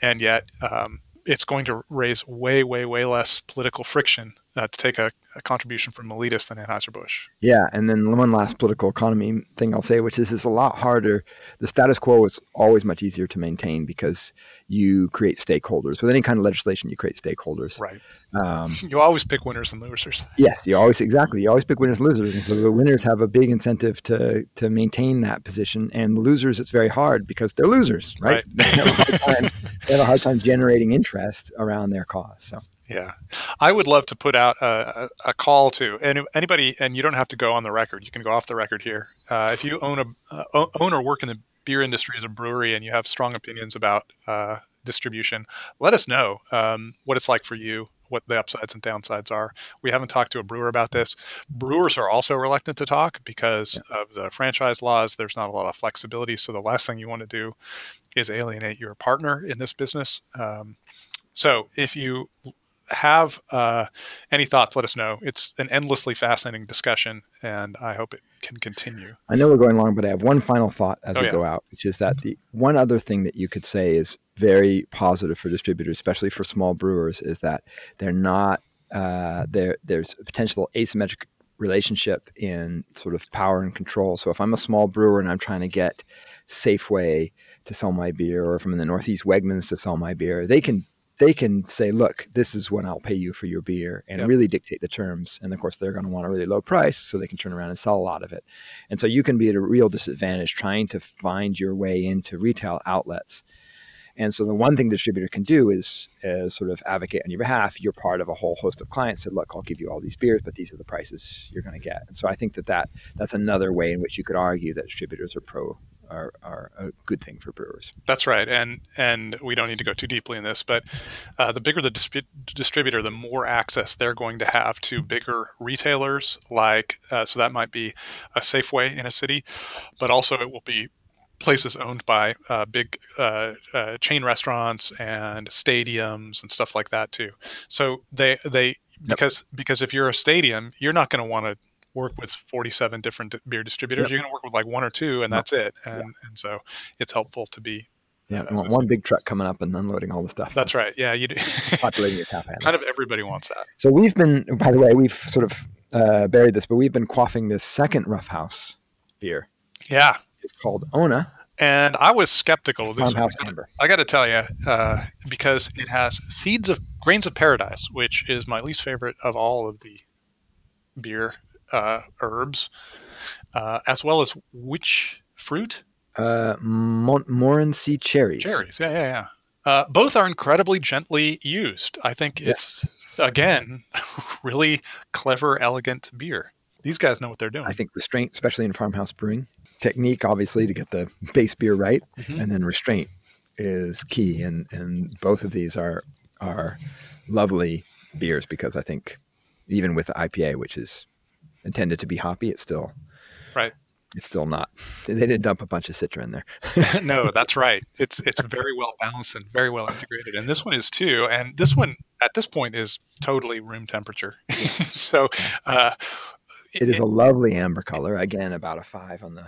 and yet um, it's going to raise way way way less political friction uh, to take a, a contribution from Maletis than Anheuser Busch. Yeah, and then one last political economy thing I'll say, which is it's a lot harder. The status quo is always much easier to maintain because you create stakeholders. With any kind of legislation, you create stakeholders. Right. Um, <laughs> You always pick winners and losers. yes, you always exactly. You always pick winners and losers, and so the winners have a big incentive to to maintain that position, and the losers it's very hard because they're losers, right? Right. they, have time, they have a hard time generating interest around their cause. So Yeah, I would love to put out a, a, call to any, anybody, and you don't have to go on the record. You can go off the record here. Uh, if you own a uh, own or work in the beer industry as a brewery and you have strong opinions about uh, distribution, let us know um, what it's like for you, what the upsides and downsides are. We haven't talked to a brewer about this. Brewers are also reluctant to talk because of the franchise laws. There's not a lot of flexibility. So the last thing you want to do is alienate your partner in this business. Um, so if you have uh, any thoughts, let us know. It's an endlessly fascinating discussion, and I hope it can continue. I know we're going long, but I have one final thought as Oh, we yeah. go out, which is that the one other thing that you could say is very positive for distributors, especially for small brewers, is that they're not uh, there. There's a potential asymmetric relationship in sort of power and control. So if I'm a small brewer and I'm trying to get Safeway to sell my beer, or if I'm in the Northeast Wegmans to sell my beer, they can they can say, look, this is what I'll pay you for your beer and Yep. really dictate the terms. And of course, they're going to want a really low price so they can turn around and sell a lot of it. And so you can be at a real disadvantage trying to find your way into retail outlets And so the one thing the distributor can do is, is sort of advocate on your behalf. You're part of a whole host of clients. that look, I'll give you all these beers, but these are the prices you're going to get. And so I think that, that that's another way in which you could argue that distributors are pro are, are a good thing for brewers. That's right, and and we don't need to go too deeply in this, but uh, the bigger the distributor, the more access they're going to have to bigger retailers. Like, uh, so that might be a Safeway in a city, but also it will be places owned by uh, big uh, uh, chain restaurants and stadiums and stuff like that too. So they they because yep. because if you're a stadium, you're not going to want to work with 47 different beer distributors. Yep. You're going to work with like one or two, and that's it. And, and so it's helpful to be. Yeah, uh, one big truck coming up and unloading all the stuff. That's right. Yeah, you do. <laughs> populating your tap handles. Kind of everybody wants that. So we've been, by the way, we've sort of uh, buried this, but we've been quaffing this second Roughhouse beer. Yeah, it's called Ona. And I was skeptical of this. Farmhouse Amber. I got to tell you, uh, because it has seeds of grains of paradise, which is my least favorite of all of the beer uh, herbs, uh, as well as which fruit? Uh, Montmorency cherries. Cherries, yeah, yeah, yeah. Uh, both are incredibly gently used. I think it's again <laughs> really clever, elegant beer. These guys know what they're doing. I think restraint, especially in farmhouse brewing, technique obviously to get the base beer right, mm-hmm. and then restraint is key. And and both of these are are lovely beers because I think even with the IPA, which is intended to be hoppy, it's still right. It's still not. <laughs> They didn't dump a bunch of citra in there. <laughs> no, <laughs> that's right. It's it's very well balanced and very well integrated, and this one is too. And this one at this point is totally room temperature. so. Uh, it is a lovely amber color. Again, about a five on the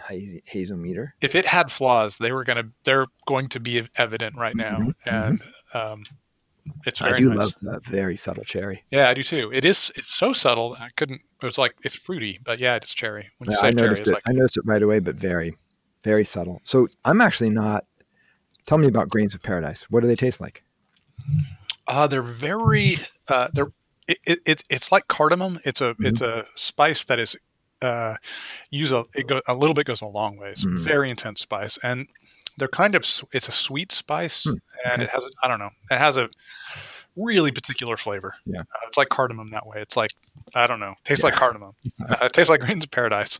hazometer. If it had flaws, they were gonna they're going to be evident right now, mm-hmm. and um, it's I do nice. love that very subtle cherry. Yeah, I do too. It is. It's so subtle. I couldn't. It was like it's fruity, but yeah, it's cherry. When you yeah, say I noticed cherry, it. Like, I noticed it right away, but very, very subtle. So I'm actually not. Tell me about grains of paradise. What do they taste like? Uh, they're very. Uh, they're. It, it, it's like cardamom. It's a mm-hmm. it's a spice that is uh, use a it go, a little bit goes a long way. It's mm-hmm. very intense spice, and they're kind of it's a sweet spice, hmm. and it has I don't know it has a really particular flavor. Yeah, uh, it's like cardamom that way. It's like I don't know, tastes yeah. like <laughs> cardamom. Uh, it tastes like grains of paradise.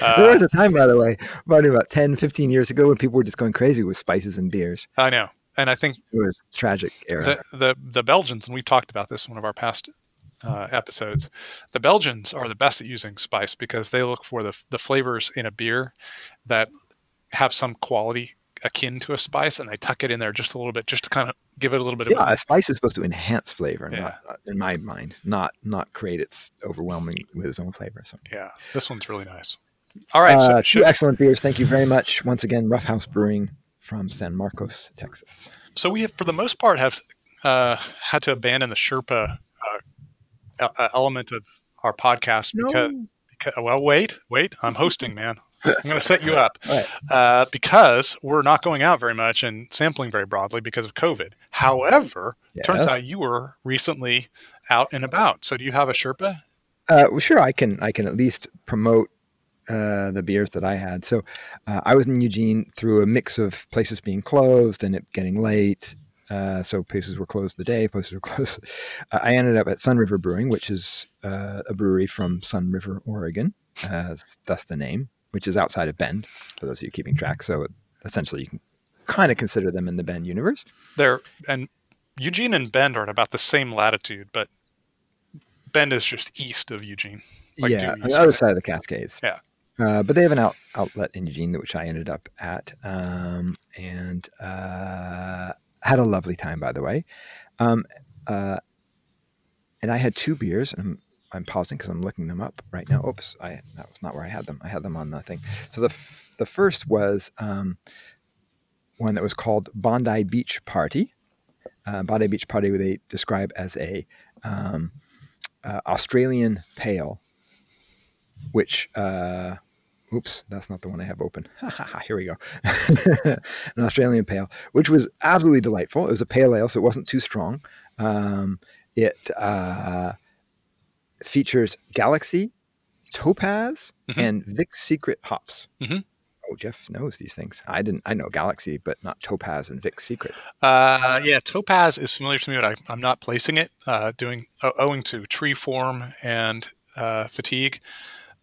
Uh, there was a time, by the way, probably about 10, 15 years ago, when people were just going crazy with spices and beers. I know, and I think it was tragic era. The, the, the Belgians, and we talked about this in one of our past uh, episodes. The Belgians are the best at using spice because they look for the the flavors in a beer that have some quality akin to a spice, and they tuck it in there just a little bit, just to kind of give it a little bit. Yeah, of a spice is supposed to enhance flavor, yeah. not, in my mind, not not create its overwhelming with its own flavor. So yeah, this one's really nice. All right, uh, so two excellent beers. Thank you very much once again, Roughhouse Brewing from San Marcos, Texas. So we, have, for the most part, have uh, had to abandon the Sherpa uh, element of our podcast because, because well, wait, wait, I'm hosting, man. I'm going to set you up right. uh, because we're not going out very much and sampling very broadly because of COVID. However, yes. turns out you were recently out and about. So, do you have a Sherpa? Uh, well, sure, I can. I can at least promote uh, the beers that I had. So, uh, I was in Eugene through a mix of places being closed and it getting late. Uh, so places were closed the day, places were <laughs> closed. I ended up at Sunriver Brewing, which is uh, a brewery from Sunriver, Oregon. That's the name which is outside of Bend, for those of you keeping track. So essentially, you can kind of consider them in the Bend universe. They're and Eugene and Bend are at about the same latitude, but Bend is just east of Eugene. Like yeah, on the other side of the Cascades. Yeah. Uh, but they have an out, outlet in Eugene, which I ended up at, um, and uh, had a lovely time, by the way. Um, uh, and I had two beers, and I'm pausing because I'm looking them up right now. Oops, I that was not where I had them. I had them on the thing. So the f- the first was um, one that was called Bondi Beach Party. Uh, Bondi Beach Party, they describe as a um, uh, Australian pale, which. Uh, oops, that's not the one I have open. <laughs> Here we go. <laughs> An Australian pale, which was absolutely delightful. It was a pale ale, so it wasn't too strong. Um, it uh, features Galaxy, Topaz, mm-hmm. and Vic's Secret hops. Mm-hmm. Oh, Jeff knows these things. I didn't. I know Galaxy, but not Topaz and Vic's Secret. Uh, yeah, Topaz is familiar to me, but I, am not placing it. Uh, doing owing to tree form and uh, fatigue.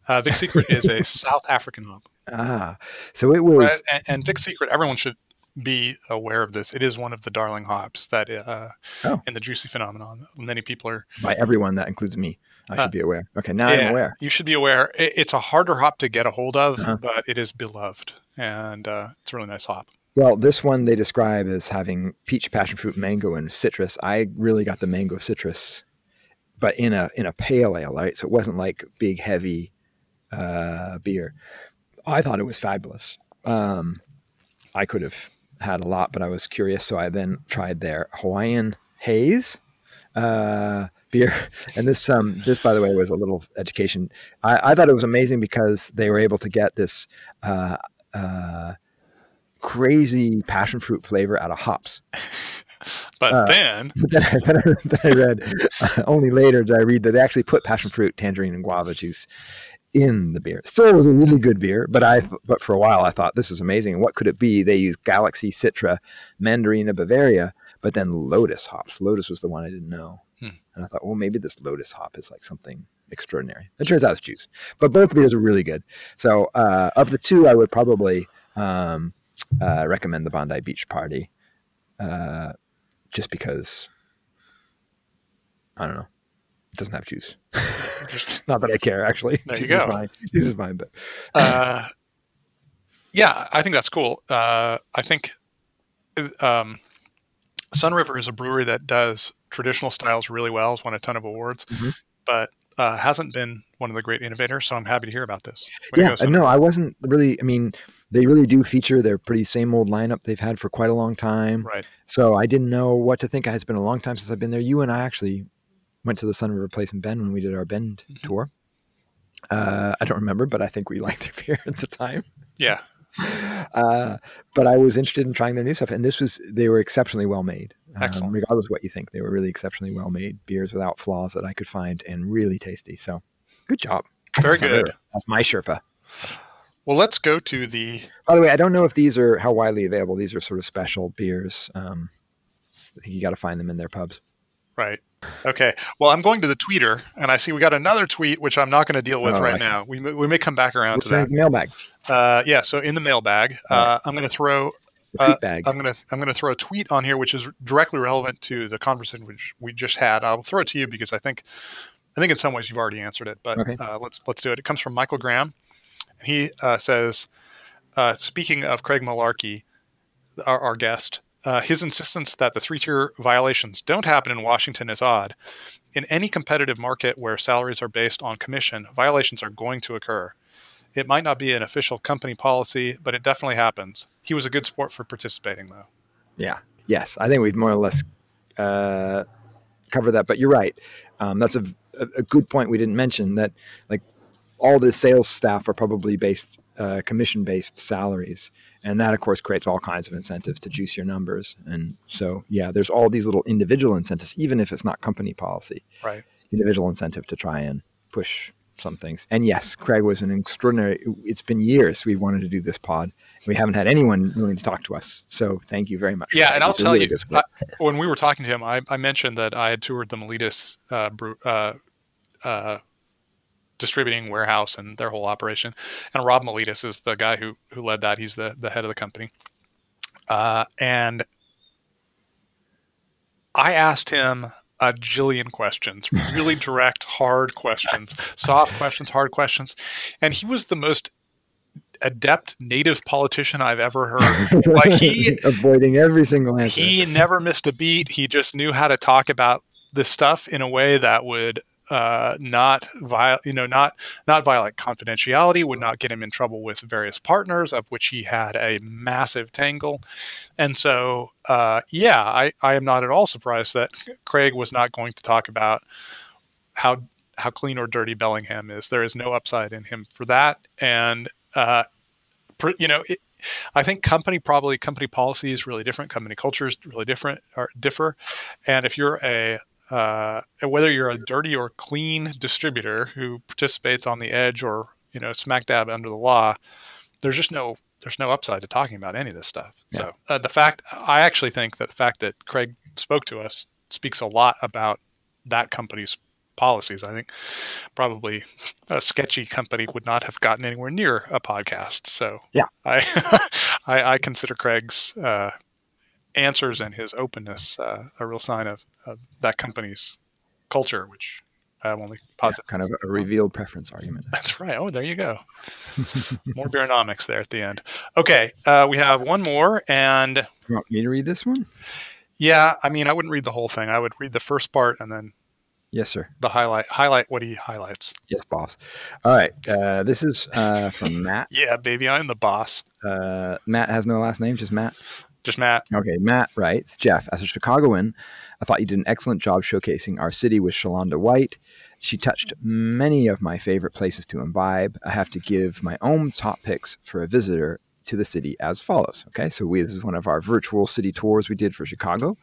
Uh, Vic's Secret is a <laughs> South African hop. Ah, so it was. And, and Vic's Secret, everyone should be aware of this. It is one of the darling hops that uh, oh. in the juicy phenomenon. Many people are by everyone that includes me. I should uh, be aware. Okay, now yeah, I'm aware. You should be aware. It's a harder hop to get a hold of, uh-huh. but it is beloved, and uh, it's a really nice hop. Well, this one they describe as having peach, passion fruit, mango, and citrus. I really got the mango citrus, but in a in a pale ale, right? So it wasn't like big, heavy uh, beer. I thought it was fabulous. Um, I could have had a lot, but I was curious, so I then tried their Hawaiian Haze uh, beer. <laughs> And this, um, this by the way, was a little education. I, I, thought it was amazing because they were able to get this uh, uh, crazy passion fruit flavor out of hops. <laughs> But uh, then, <laughs> then, I, then, I, then I read uh, only later did I read that they actually put passion fruit, tangerine, and guava juice in the beer. Still was a really good beer, but I but for a while I thought this is amazing. What could it be? They used Galaxy Citra, Mandarina Bavaria, but then Lotus hops. Lotus was the one I didn't know, hmm. and I thought, well, maybe this Lotus hop is like something extraordinary. It turns out it's juice, but both beers are really good. So uh, of the two, I would probably um, uh, recommend the Bondi Beach Party, uh, just because I don't know doesn't have juice. <laughs> <laughs> Not that I care, actually. There you go. Is fine. This is but uh, yeah, I think that's cool. Uh, I think um, Sunriver is a brewery that does traditional styles really well. Has won a ton of awards, mm-hmm. but uh, hasn't been one of the great innovators. So I'm happy to hear about this. Way yeah, go, no, I wasn't really. I mean, they really do feature their pretty same old lineup they've had for quite a long time. Right. So I didn't know what to think. It's been a long time since I've been there. You and I actually went to the Sunriver Place in Bend when we did our Bend mm-hmm. tour. Uh, I don't remember, but I think we <laughs> liked their beer at the time. Yeah. <laughs> Uh, but I was interested in trying their new stuff, and this was they were exceptionally well made. Um, Excellent. Um, regardless of what you think, they were really exceptionally well made beers without flaws that I could find, and really tasty. So, good job. Very good. That's my Sherpa. Well, let's go to the. By the way, I don't know if these are how widely available. These are sort of special beers. Um, I think you got to find them in their pubs. Right. Okay. Well, I'm going to the tweeter, and I see we got another tweet, which I'm not going to deal with oh, right now. We, we may come back around to that mailbag. Uh, yeah. So in the mailbag, uh, I'm going to throw. Uh, I'm going to I'm going to throw a tweet on here, which is directly relevant to the conversation which we just had. I'll throw it to you because I think I think in some ways you've already answered it, but okay. Uh, let's let's do it. It comes from Michael Graham. And he uh, says, uh, speaking of Craig Malarkey, our, our guest. Uh, his insistence that the three tier violations don't happen in Washington is odd. In any competitive market where salaries are based on commission, violations are going to occur. It might not be an official company policy, but it definitely happens. He was a good sport for participating, though. Yeah. Yes. I think we've more or less uh, covered that. But you're right. Um, that's a, a, good point we didn't mention that, like, all the sales staff are probably based uh, commission based salaries and that of course creates all kinds of incentives to juice your numbers. And so yeah there's all these little individual incentives even if it's not company policy. Right. Individual incentive to try and push some things. And yes craig was an extraordinary it's been years we've wanted to do this pod. We haven't had anyone willing to talk to us. So thank you very much. Yeah and i'll tell really you I, when we were talking to him I, I, mentioned that i had toured the Maletis uh, brew, uh, uh, distributing warehouse and their whole operation. And Rob Maletis is the guy who who led that. He's the the head of the company. Uh, and I asked him a jillion questions, really <laughs> direct, hard questions, soft questions, hard questions, and he was the most adept native politician I've ever heard. like he <laughs> avoiding every single answer. He never missed a beat. He just knew how to talk about this stuff in a way that would uh, not viol- you know, not not violate confidentiality, would not get him in trouble with various partners, of which he had a massive tangle. And so, uh, yeah, I, I am not at all surprised that Craig was not going to talk about how how clean or dirty Bellingham is. There is no upside in him for that, and uh, you know. It, I think company probably company policy is really different. Company culture is really different or differ. And if you're a uh, whether you're a dirty or clean distributor who participates on the edge or you know smack dab under the law, there's just no there's no upside to talking about any of this stuff. Yeah. So uh, the fact I actually think that the fact that Craig spoke to us speaks a lot about that company's policies. I think probably a sketchy company would not have gotten anywhere near a podcast. So yeah, <laughs> I I, I, consider Craig's uh, answers and his openness uh, a real sign of, of, that company's culture, which I have only positive. Yeah, kind of a revealed preference argument. That's right. Oh, there you go. <laughs> more Beernomics there at the end. Okay, uh, we have one more, and you want me to read this one? Yeah, I mean, I wouldn't read the whole thing. I would read the first part and then Yes, sir. The highlight, highlight what he highlights. Yes, boss. All right. Uh, this is uh, from <laughs> Matt. yeah, baby, I'm the boss. Uh, Matt has no last name, just Matt. Just Matt. Okay, Matt writes Jeff, as a Chicagoan, I thought you did an excellent job showcasing our city with Shalonda White. She touched many of my favorite places to imbibe. I have to give my own top picks for a visitor to the city as follows. Okay, so we, this is one of our virtual city tours we did for Chicago.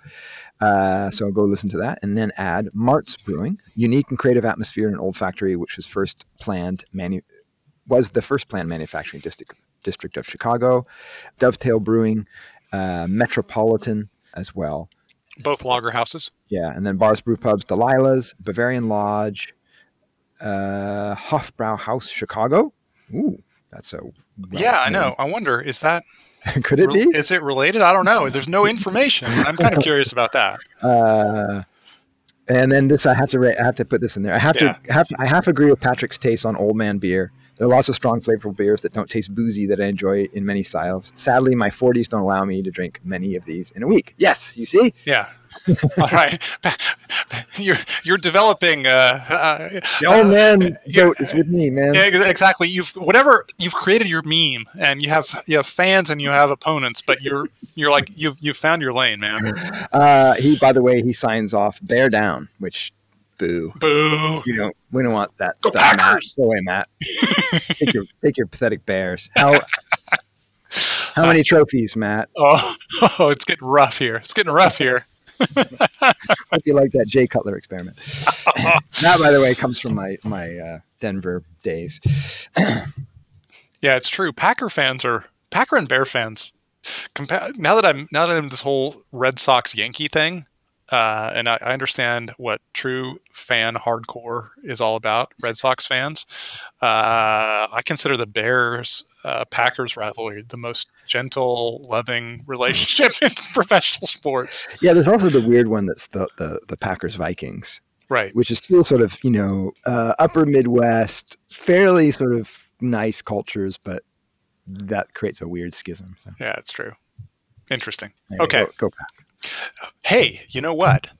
Uh, so I'll go listen to that and then add Marz Brewing, unique and creative atmosphere in an old factory, which was first planned manu- was the first planned manufacturing district district of Chicago. Dovetail Brewing, uh, Metropolitan as well. Both lager houses. Yeah, and then bars, brew pubs, Delilah's, Bavarian Lodge, uh, Hofbrauhaus Chicago. Ooh, that's a yeah, I know. I wonder is that <laughs> could it be? Is it related? I don't know. There's no information. I'm kind of <laughs> curious about that. Uh, and then this, I have to, I have to put this in there. I have yeah. to, have, I half agree with Patrick's taste on Old Man beer. There are lots of strong, flavorful beers that don't taste boozy that I enjoy in many styles. Sadly, my 40s don't allow me to drink many of these in a week. Yes, you see? Yeah. All right. <laughs> You're you're developing. Uh, uh, oh man, so it's with me, man. Yeah, exactly. You've whatever you've created your meme, and you have you have fans and you have opponents, but you're you're like you've you've found your lane, man. Uh, he, by the way, he signs off "Bear Down," which Boo. Boo. You don't we don't want that Go stuff, Packers. Matt. Go away, Matt. <laughs> take your take your pathetic bears. How <laughs> how many trophies, Matt? Oh, <laughs> oh, it's getting rough here. It's getting rough here. Hope you like that Jay Cutler experiment. that, by the way, comes from my my uh, Denver days. <clears throat> yeah, it's true. Packer fans are Packer and Bear fans. Compa- now that I'm now that I'm this whole Red Sox Yankee thing, uh, and I, I, understand what true fan hardcore is all about. Red Sox fans, uh, I consider the Bears uh, Packers rivalry the most gentle, loving <laughs> relationship in professional sports. Yeah, there's also the weird one that's the the, the Packers Vikings, right? Which is still sort of you know uh, upper Midwest, fairly sort of nice cultures, but that creates a weird schism. So. Yeah, it's true. Interesting. Okay, go, go back. Hey, you know what?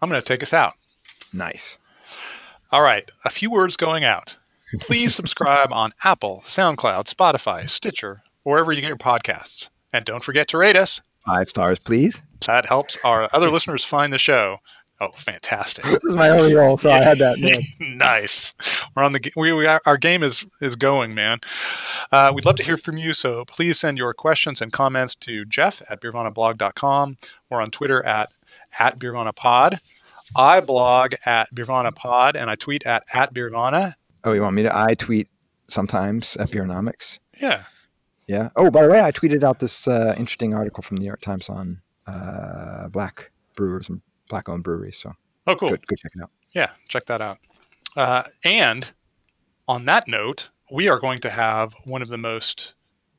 I'm going to take us out. Nice. All right, a few words going out. Please <laughs> subscribe on Apple, SoundCloud, Spotify, Stitcher, wherever you get your podcasts. And don't forget to rate us. Five stars, please. That helps our other listeners find the show. Oh, fantastic! this is my only role, so I had that. <laughs> nice. We're on the we, we our game is is going, man. Uh, we'd love to hear from you, so please send your questions and comments to Jeff at beervanablog.com or on Twitter at at beervanapod. I blog at beervanapod and I tweet at at beervana. Oh, you want me to? I tweet sometimes at Beernomics. Yeah. Yeah. Oh, by the way, I tweeted out this uh, interesting article from the New York Times on uh, black brewers and black owned breweries. So oh, cool. Go, go, check it out. Yeah, check that out. Uh, and on that note, we are going to have one of the most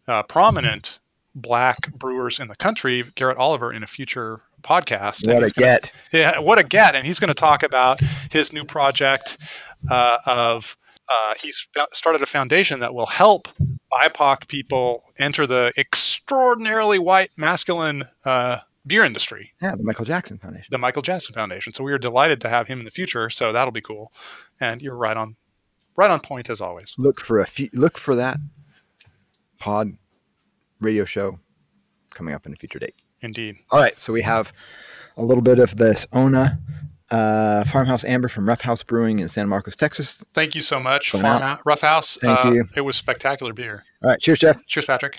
uh, prominent black brewers in the country, Garrett Oliver, in a future podcast. What a gonna, get! <laughs> Yeah, what a get! And he's going to talk about his new project uh, of. Uh, he's started a foundation that will help BIPOC people enter the extraordinarily white masculine uh, beer industry. Yeah, the Michael Jackson Foundation. The Michael Jackson Foundation. So we are delighted to have him in the future. So that'll be cool. And you're right on, right on point as always. Look for a few, look for that pod radio show coming up in a future date. Indeed. All right. So we have a little bit of this Ona uh, Farmhouse Amber from Roughhouse Brewing in San Marcos, Texas. Thank you so much, Farm Roughhouse. Thank uh, you. It was spectacular beer. All right. Cheers, Jeff. Cheers, Patrick.